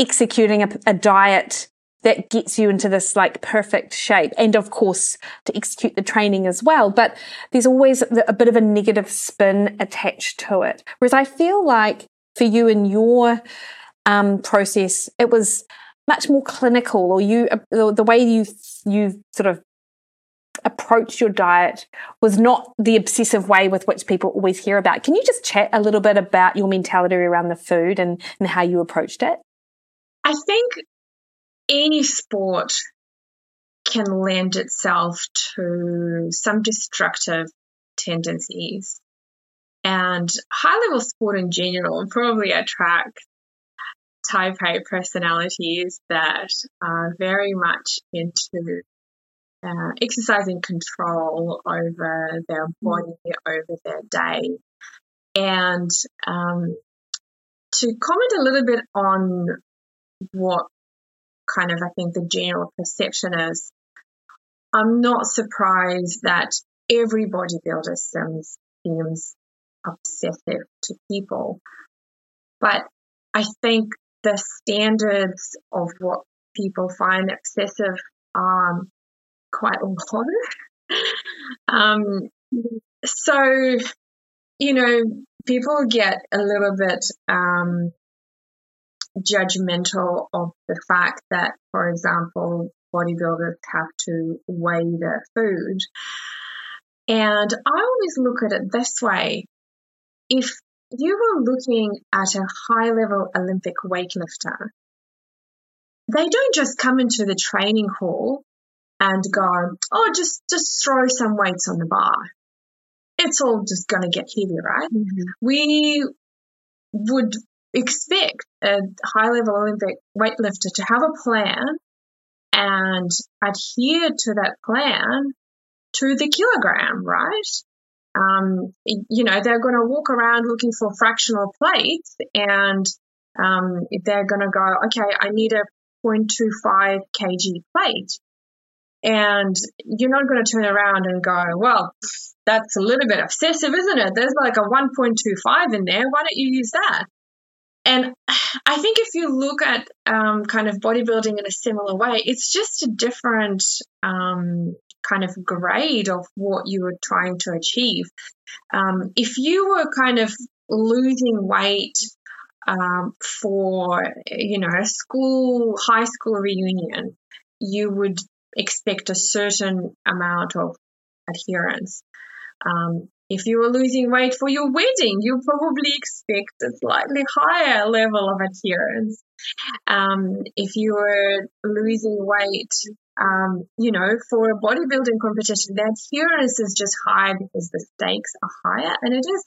executing a, a diet that gets you into this like perfect shape and of course to execute the training as well. But there's always a bit of a negative spin attached to it. Whereas i feel like for you in your um, process it was much more clinical or you uh, the way you you sort of approached your diet was not the obsessive way with which people always hear about. Can you just chat a little bit about your mentality around the food and, and how you approached it? I think any sport can lend itself to some destructive tendencies. And high level sport in general and probably attract type A personalities that are very much into uh, exercising control over their body, over their day. And um, to comment a little bit on what kind of I think the general perception is, I'm not surprised that every bodybuilder seems, seems obsessive to people. But I think the standards of what people find obsessive are quite low. (laughs) um, so, you know, people get a little bit um, judgmental of the fact that, for example, bodybuilders have to weigh their food. And I always look at it this way. If you were looking at a high level Olympic weightlifter, they don't just come into the training hall and go, oh, just, just throw some weights on the bar. it's all just going to get heavier, right? Mm-hmm. We would expect a high level Olympic weightlifter to have a plan and adhere to that plan to the kilogram, right? Um, you know, they're going to walk around looking for fractional plates and um, they're going to go, okay, I need a 0.25 kg plate. And you're not going to turn around and go, well, that's a little bit obsessive, isn't it? There's like a 1.25 in there. Why don't you use that? And (sighs) I think if you look at um, kind of bodybuilding in a similar way, it's just a different um, kind of grade of what you were trying to achieve. Um, if you were kind of losing weight um, for, you know, a school, high school reunion, you would expect a certain amount of adherence. Um, if you were losing weight for your wedding, you probably expect a slightly higher level of adherence. Um, if you were losing weight, um, you know, for a bodybuilding competition, the adherence is just high because the stakes are higher, and it is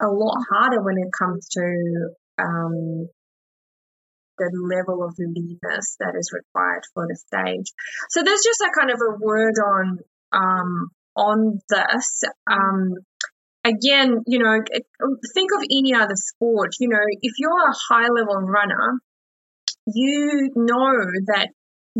a lot harder when it comes to um, the level of leanness that is required for the stage. So there's just a kind of a word on um, on this. Um, again, you know, think of any other sport. You know, if you're a high level runner, you know that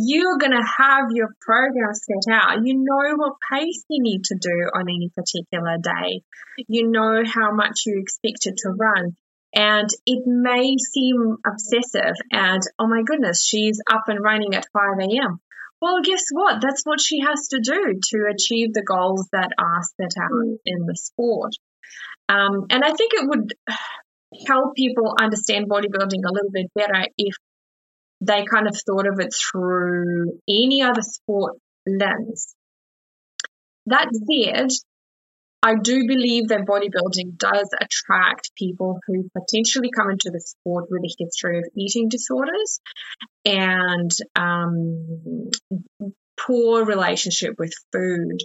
you're going to have your program set out. You know what pace you need to do on any particular day. You know how much you expect it to run. And it may seem obsessive and, oh my goodness, she's up and running at 5 a.m. Well, guess what? That's what she has to do to achieve the goals that are set out mm. in the sport. Um, and I think it would help people understand bodybuilding a little bit better if they kind of thought of it through any other sport lens. That said, I do believe that bodybuilding does attract people who potentially come into the sport with a history of eating disorders and um, poor relationship with food.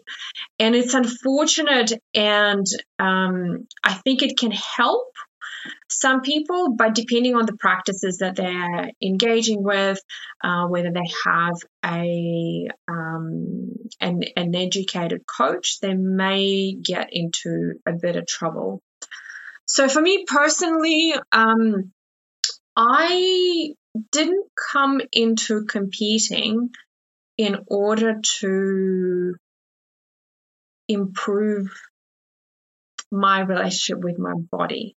And it's unfortunate, and um, I think it can help some people, but depending on the practices that they're engaging with, uh, whether they have a um, an, an educated coach, they may get into a bit of trouble. So for me personally, um, I didn't come into competing in order to improve my relationship with my body.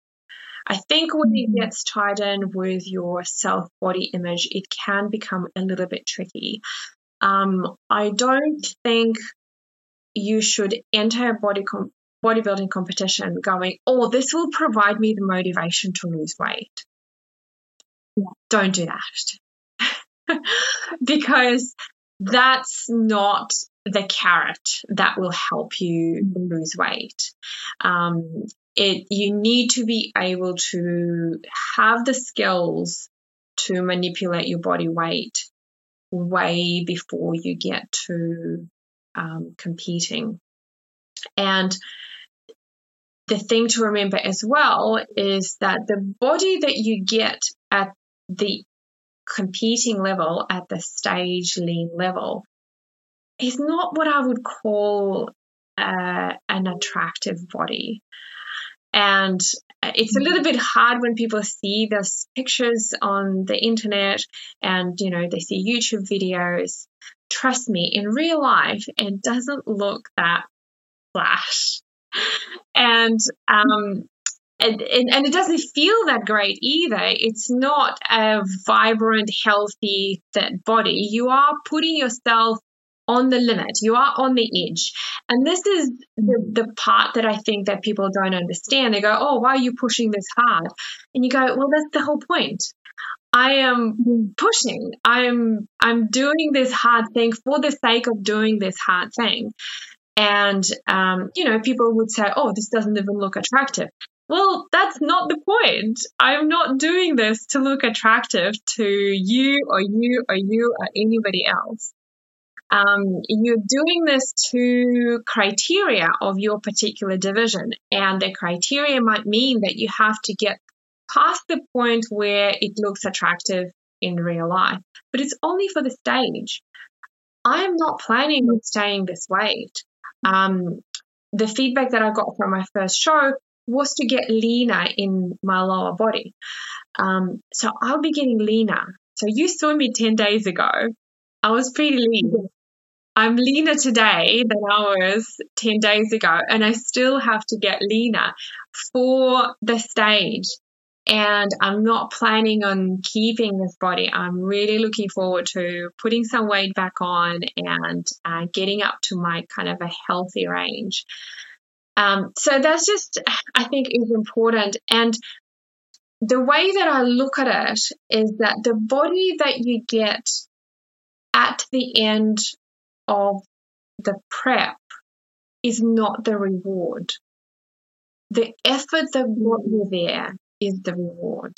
I think when it mm-hmm. gets tied in with your self body image, it can become a little bit tricky. Um, I don't think you should enter a body com- bodybuilding competition going, oh, this will provide me the motivation to lose weight. Yeah. Don't do that. (laughs) because that's not the carrot that will help you lose weight. Um, it you need to be able to have the skills to manipulate your body weight way before you get to um, competing. And the thing to remember as well is that the body that you get at the competing level, at the stage lean level, is not what I would call uh, an attractive body. And it's a little bit hard when people see those pictures on the internet and, you know, they see YouTube videos. Trust me, in real life, it doesn't look that flash. And, um, and, and, and, it doesn't feel that great either. It's not a vibrant, healthy, body. You are putting yourself on the limit. You are on the edge. And this is the, the part that I think that people don't understand. They go, Oh, why are you pushing this hard? And you go, Well, that's the whole point. I am pushing. I'm I'm doing this hard thing for the sake of doing this hard thing. And um, you know, people would say, "Oh, this doesn't even look attractive." Well, that's not the point. I'm not doing this to look attractive to you or you or you or anybody else. Um, you're doing this to criteria of your particular division, and the criteria might mean that you have to get past the point where it looks attractive in real life, but it's only for the stage. I am not planning on staying this weight. Um, the feedback that I got from my first show was to get leaner in my lower body. Um, so I'll be getting leaner. So you saw me 10 days ago. I was pretty lean. I'm leaner today than I was 10 days ago, and I still have to get leaner for the stage. And I'm not planning on keeping this body. I'm really looking forward to putting some weight back on and uh, getting up to my kind of a healthy range. Um, so that's just, I think, is important. And the way that I look at it is that the body that you get at the end of the prep is not the reward. The effort that brought you there is the reward.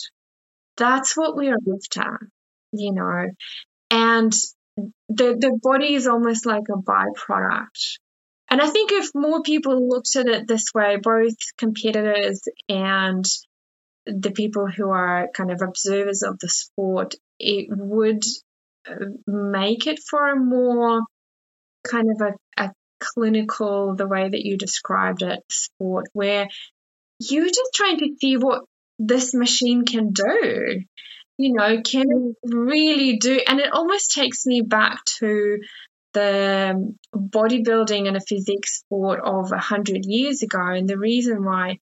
That's what we are after, you know. And the the body is almost like a byproduct. And I think if more people looked at it this way, both competitors and the people who are kind of observers of the sport, it would uh, make it for a more kind of a, a clinical, the way that you described it, sport, where you're just trying to see what this machine can do. You know, can really do? And it almost takes me back to the bodybuilding and a physique sport of a hundred years ago. And the reason why,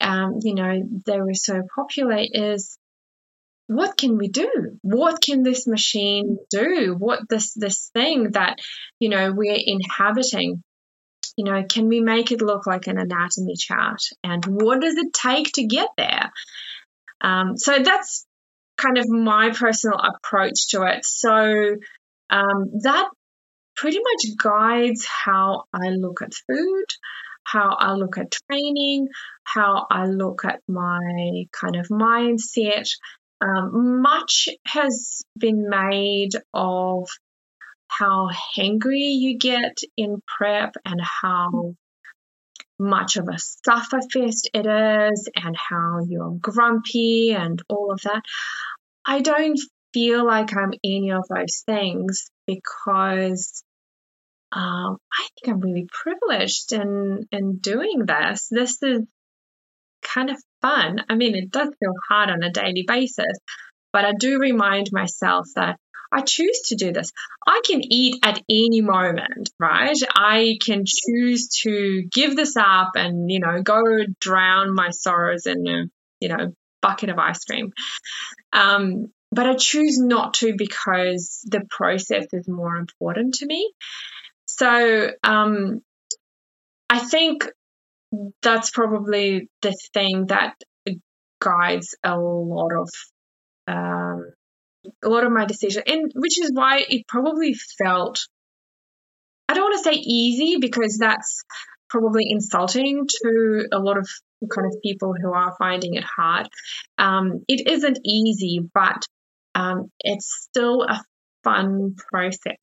um, you know, they were so popular is what can we do? What can this machine do? What this this thing that you know we're inhabiting? You know, can we make it look like an anatomy chart? And what does it take to get there? Um, so that's kind of my personal approach to it. So um, that pretty much guides how I look at food, how I look at training, how I look at my kind of mindset, um, much has been made of how hangry you get in prep and how much of a sufferfest it is and how you're grumpy and all of that. I don't feel like I'm any of those things because um, I think I'm really privileged in in doing this. This is kind of fun. I mean, it does feel hard on a daily basis, but I do remind myself that I choose to do this. I can eat at any moment, right? I can choose to give this up and, you know, go drown my sorrows in a, you know, bucket of ice cream. Um, but I choose not to because the process is more important to me. So um, I think that's probably the thing that guides a lot of um, a lot of my decision, and which is why it probably felt I don't want to say easy because that's probably insulting to a lot of kind of people who are finding it hard. Um, it isn't easy, but um, it's still a fun process.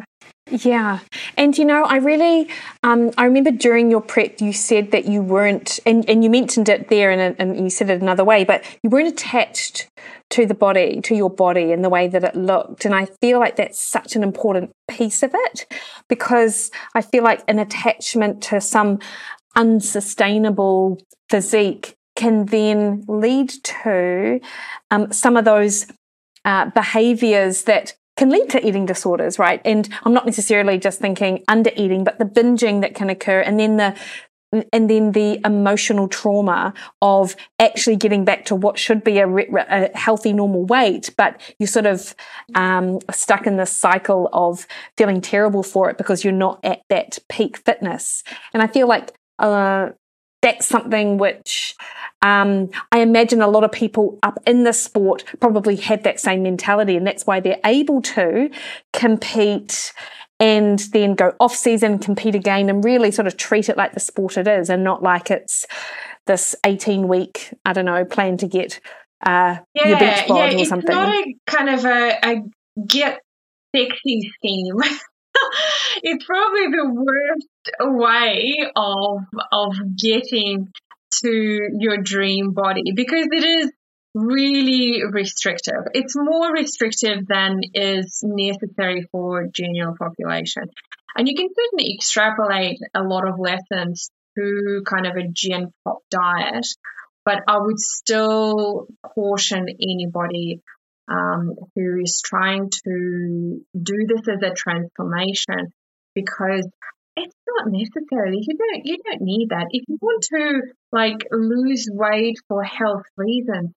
Yeah. And you know, I really, um, I remember during your prep, you said that you weren't, and, and you mentioned it there and, and you said it another way, but you weren't attached to the body, to your body and the way that it looked. And I feel like that's such an important piece of it because I feel like an attachment to some unsustainable physique can then lead to um, some of those uh, behaviors that can lead to eating disorders, right? And I'm not necessarily just thinking under eating, but the binging that can occur and then the and then the emotional trauma of actually getting back to what should be a, a healthy normal weight, but you're sort of um, stuck in this cycle of feeling terrible for it because you're not at that peak fitness. And I feel like uh, that's something which um, I imagine a lot of people up in the sport probably have that same mentality, and that's why they're able to compete and then go off season, compete again, and really sort of treat it like the sport it is, and not like it's this 18 week, I don't know, plan to get uh, yeah, your beach bod yeah, or something. It's not a kind of a, a get sexy scheme. (laughs) (laughs) it's probably the worst way of of getting to your dream body because it is really restrictive. It's more restrictive than is necessary for general population. And you can certainly extrapolate a lot of lessons to kind of a gen pop diet, but I would still caution anybody um, who is trying to do this as a transformation because it's not necessary. You don't you don't need that. If you want to like lose weight for health reasons,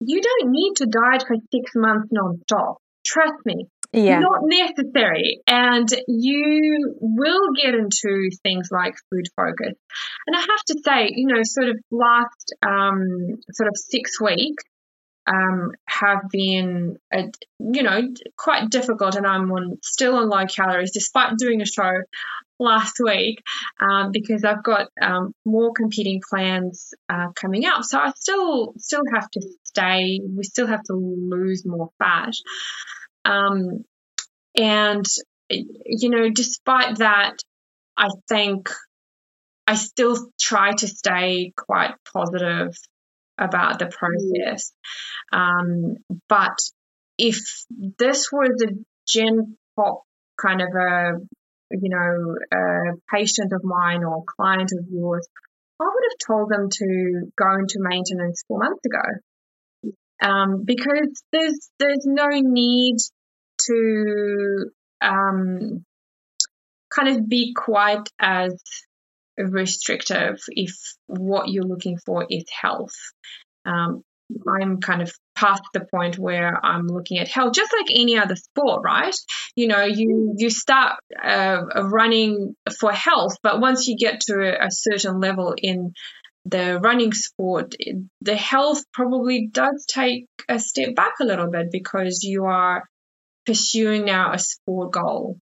you don't need to diet for six months non-stop. Trust me. Yeah. Not necessary. And you will get into things like food focus. And I have to say, you know, sort of last um, sort of six weeks, um, have been, uh, you know, quite difficult, and I'm on still on low calories despite doing a show last week um, because I've got um, more competing plans uh, coming up. So I still still have to stay. We still have to lose more fat, um, and you know, despite that, I think I still try to stay quite positive about the process. Um, but if this was a gen pop kind of a you know, a patient of mine or client of yours, I would have told them to go into maintenance four months ago. Um, because there's there's no need to um, kind of be quite as restrictive if what you're looking for is health. Um, I'm kind of past the point where I'm looking at health, just like any other sport, right? You know, you you start uh, running for health, but once you get to a, a certain level in the running sport, the health probably does take a step back a little bit because you are pursuing now a sport goal.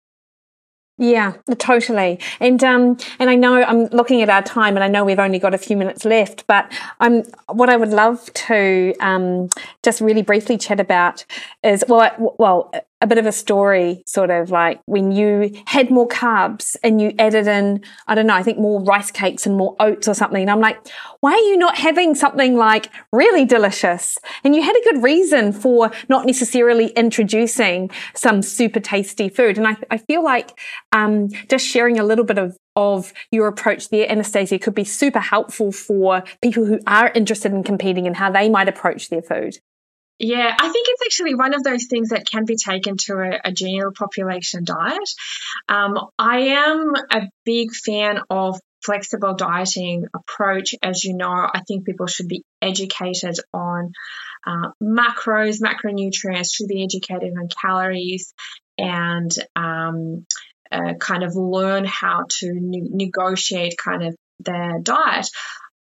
Yeah, totally. And um, and I know I'm looking at our time, and I know we've only got a few minutes left. But I'm what I would love to um, just really briefly chat about is well, well, a bit of a story, sort of like when you had more carbs and you added in, I don't know, I think more rice cakes and more oats or something. And I'm like, why are you not having something like really delicious? And you had a good reason for not necessarily introducing some super tasty food. And I, I feel like um, just sharing a little bit of of your approach there, Anastasia, could be super helpful for people who are interested in competing and how they might approach their food. Yeah, I think it's actually one of those things that can be taken to a, a general population diet. Um, I am a big fan of flexible dieting approach. As you know, I think people should be educated on uh, macros, macronutrients, should be educated on calories, and um, uh, kind of learn how to ne- negotiate kind of their diet.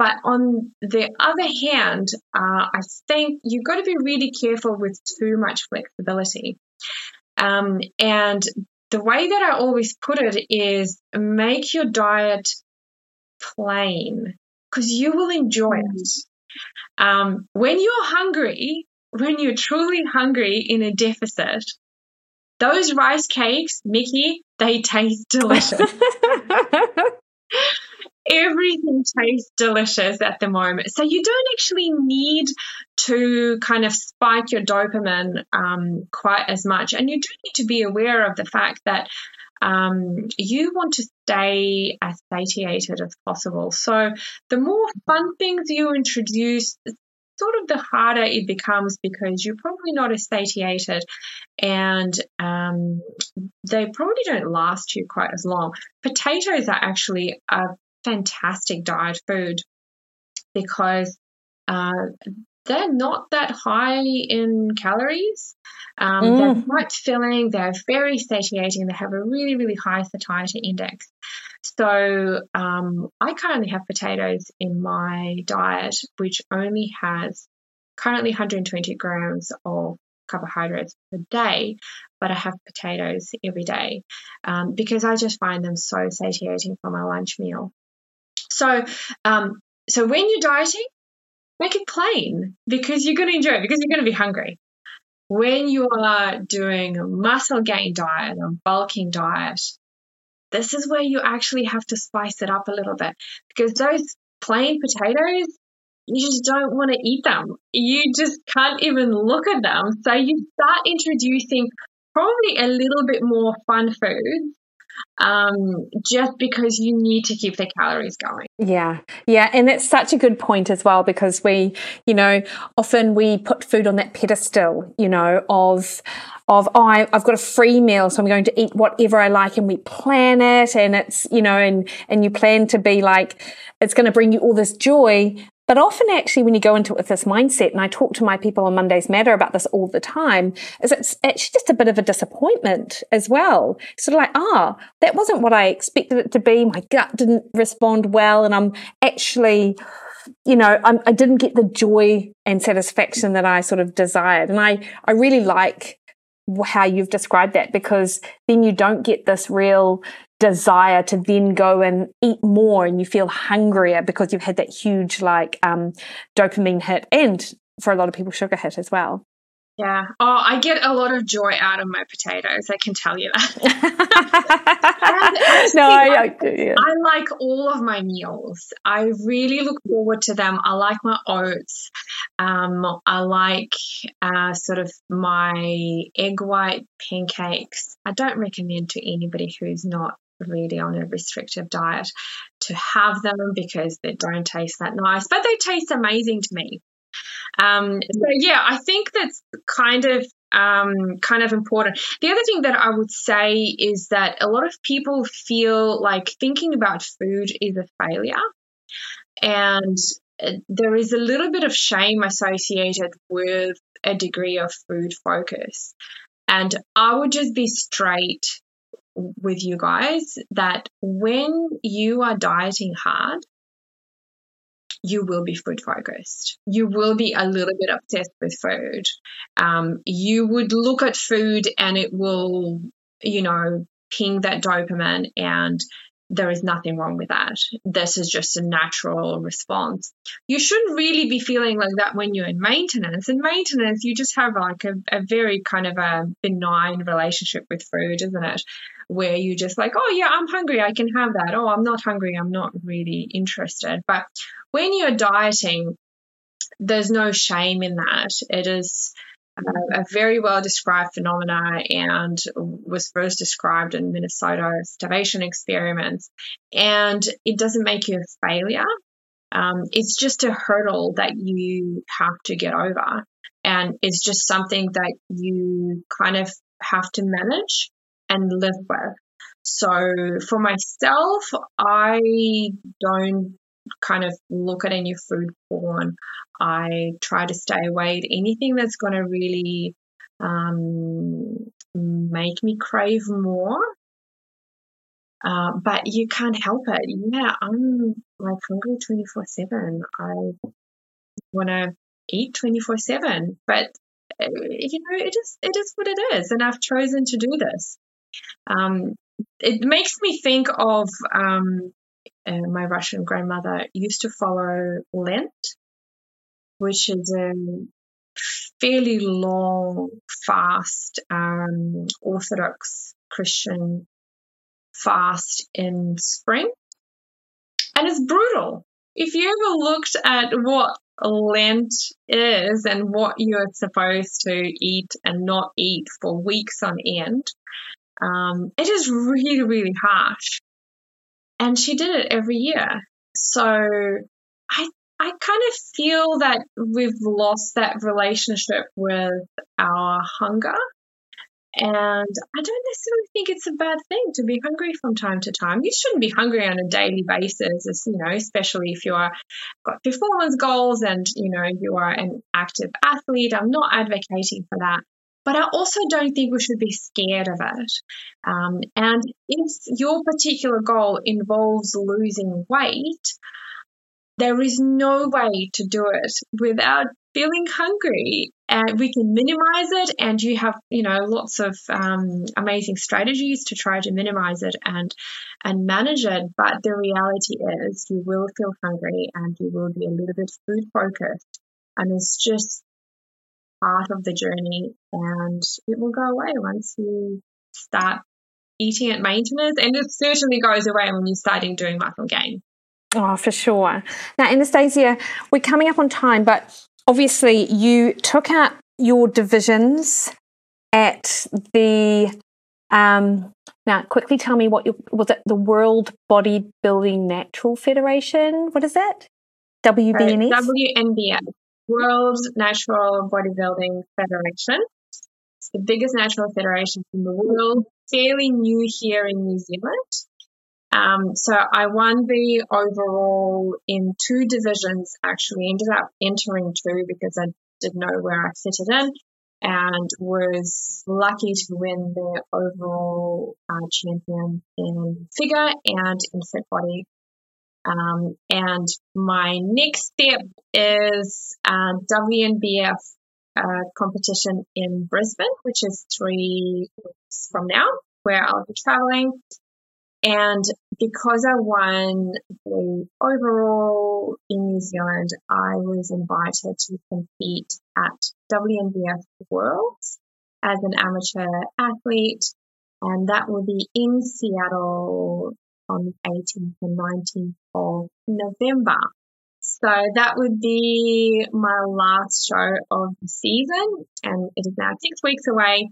But on the other hand, uh, I think you've got to be really careful with too much flexibility. Um, and the way that I always put it is make your diet plain because you will enjoy it. Um, when you're hungry, when you're truly hungry in a deficit, those rice cakes, Mikki, they taste (laughs) delicious. (laughs) everything tastes delicious at the moment. So you don't actually need to kind of spike your dopamine um, quite as much. And you do need to be aware of the fact that um, you want to stay as satiated as possible. So the more fun things you introduce, sort of the harder it becomes because you're probably not as satiated and um, they probably don't last you quite as long. Potatoes are actually a fantastic diet food because uh, they're not that high in calories. Um, mm. They're quite filling. They're very satiating. They have a really, really high satiety index. So um, I currently have potatoes in my diet, which only has currently 120 grams of carbohydrates per day, but I have potatoes every day um, because I just find them so satiating for my lunch meal. So, um, so when you're dieting, make it plain because you're going to enjoy it because you're going to be hungry. when you are doing a muscle gain diet or bulking diet, this is where you actually have to spice it up a little bit because those plain potatoes, you just don't want to eat them. You just can't even look at them. So you start introducing probably a little bit more fun foods um, just because you need to keep the calories going. Yeah, yeah, and that's such a good point as well because we, you know, often we put food on that pedestal, you know, of of oh, I, have got a free meal, so I'm going to eat whatever I like, and we plan it, and it's you know, and and you plan to be like it's going to bring you all this joy, but often, actually, when you go into it with this mindset, and I talk to my people on Mondays Matter about this all the time, is it's actually just a bit of a disappointment as well. Sort of like, ah, oh, that wasn't what I expected it to be. My gut didn't respond well, and I'm actually, you know, I'm, I did not get the joy and satisfaction that I sort of desired. And I, I really like how you've described that because then you don't get this real desire to then go and eat more and you feel hungrier because you've had that huge like um, dopamine hit and for a lot of people sugar hit as well yeah. Oh, I get a lot of joy out of my potatoes. I can tell you that. (laughs) no, I, I, yeah. I like all of my meals. I really look forward to them. I like my oats. Um, I like uh, sort of my egg white pancakes. I don't recommend to anybody who's not really on a restrictive diet to have them because they don't taste that nice, but they taste amazing to me. Um, so yeah, I think that's kind of um, kind of important. The other thing that I would say is that a lot of people feel like thinking about food is a failure, and uh, there is a little bit of shame associated with a degree of food focus. And I would just be straight with you guys that when you are dieting hard, you will be food focused. You will be a little bit obsessed with food. Um, you would look at food and it will, you know, ping that dopamine and there is nothing wrong with that. This is just a natural response. You shouldn't really be feeling like that when you're in maintenance. In maintenance, you just have like a, a very kind of a benign relationship with food, isn't it? Where you just like, oh, yeah, I'm hungry, I can have that. Oh, I'm not hungry, I'm not really interested. But when you're dieting, there's no shame in that. It is a very well described phenomena and was first described in Minnesota starvation experiments. And it doesn't make you a failure. Um, it's just a hurdle that you have to get over. And it's just something that you kind of have to manage and live with. So for myself, I don't kind of look at any food porn. I try to stay away anything that's going to really um, make me crave more. Uh, but you can't help it. Yeah, I'm like hungry 24 7. I want to eat 24 7. But, uh, you know, it is, it is what it is. And I've chosen to do this. Um, it makes me think of um, my Russian grandmother used to follow Lent, which is a fairly long fast, um, Orthodox Christian fast in spring. And it's brutal. If you ever looked at what Lent is and what you're supposed to eat and not eat for weeks on end, um, it is really, really harsh and she did it every year. So I I kind of feel that we've lost that relationship with our hunger. And I don't necessarily think it's a bad thing to be hungry from time to time. You shouldn't be hungry on a daily basis, as, you know, especially if you are got performance goals and you know you are an active athlete. I'm not advocating for that. But I also don't think we should be scared of it. Um, and if your particular goal involves losing weight, there is no way to do it without feeling hungry. And we can minimize it, and you have, you know, lots of um, amazing strategies to try to minimize it and and manage it. But the reality is, you will feel hungry, and you will be a little bit food focused, and it's just part of the journey and it will go away once you start eating at maintenance. And it certainly goes away when you're starting doing muscle gain. Oh, for sure. Now, Anastasia, we're coming up on time, but obviously you took out your divisions at the um, now quickly tell me what you was it the World Bodybuilding Natural Federation? What is that? WBNF? WNBF, World Natural Bodybuilding Federation. It's the biggest natural federation in the world, fairly new here in New Zealand. Um, so I won the overall in two divisions, actually, ended up entering two because I didn't know where I fitted in and was lucky to win the overall uh, champion in figure and in fit body. Um, and my next step is uh, WNBF uh, competition in Brisbane, which is three weeks from now, where I'll be traveling. And because I won the overall in New Zealand, I was invited to compete at WNBF Worlds as an amateur athlete. And that will be in Seattle on the 18th and 19th of November. So that would be my last show of the season, and it is now six weeks away.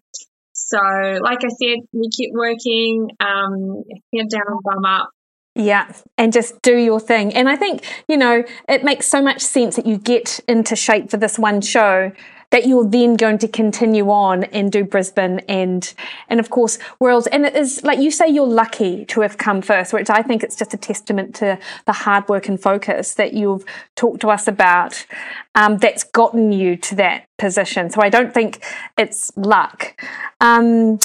So, like I said, we keep working, um, head down, bum up. Yeah, and just do your thing. And I think, you know, it makes so much sense that you get into shape for this one show that you're then going to continue on and do Brisbane and and of course Worlds. And it is like you say, you're lucky to have come first, which I think it's just a testament to the hard work and focus that you've talked to us about. Um, that's gotten you to that position. So I don't think it's luck. Um,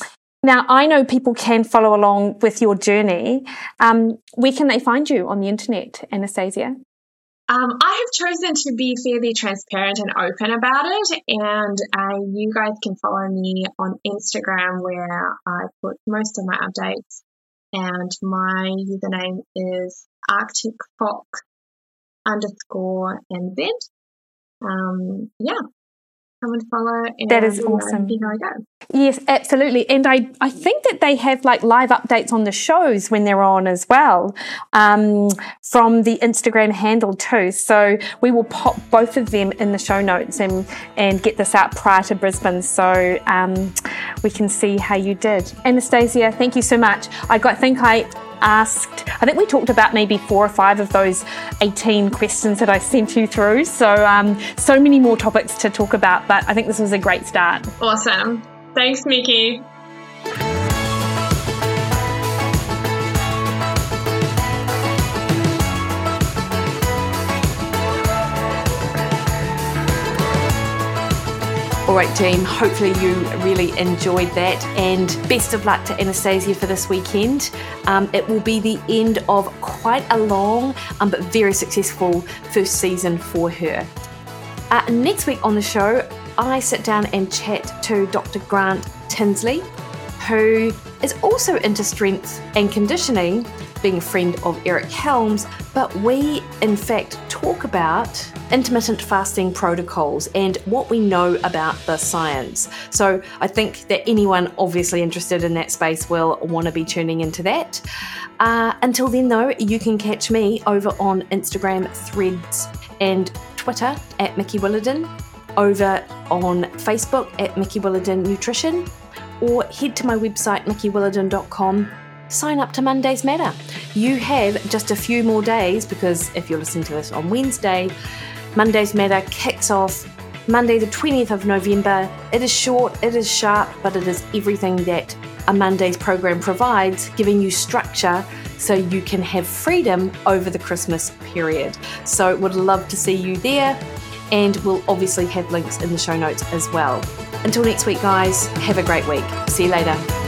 now, I know people can follow along with your journey. Um, where can they find you on the internet, Anastasia? Um, I have chosen to be fairly transparent and open about it, and uh, you guys can follow me on Instagram where I put most of my updates, and my username is Arctic Fox underscore embed. Um, yeah, come and follow. And, that is awesome. You know, yes, absolutely. And I, I think that they have like live updates on the shows when they're on as well um, from the Instagram handle too. So we will pop both of them in the show notes and, and get this out prior to Brisbane so um, we can see how you did. Anastasia, thank you so much. I got, I think I asked, I think we talked about maybe four or five of those 18 questions that I sent you through. So, um, so many more topics to talk about, but I think this was a great start. Awesome. Thanks, Mikki. All right, team, hopefully you really enjoyed that. And best of luck to Anastasia for this weekend. Um, it will be the end of quite a long um, but very successful first season for her. Uh, next week on the show, I sit down and chat to Dr. Grant Tinsley, who is also into strength and conditioning being a friend of Eric Helms, but we in fact talk about intermittent fasting protocols and what we know about the science. So I think that anyone obviously interested in that space will want to be tuning into that. Uh, until then, though, you can catch me over on Instagram, Threads, and Twitter at Mikki Williden, over on Facebook at Mikki Williden Nutrition, or head to my website, mikkiwilliden.com sign up to Mondays Matter. You have just a few more days because if you're listening to this on Wednesday, Mondays Matter kicks off Monday, the 20th of November. It is short, it is sharp, but it is everything that a Monday's program provides, giving you structure so you can have freedom over the Christmas period. So, would love to see you there, and we'll obviously have links in the show notes as well. Until next week, guys, have a great week. See you later.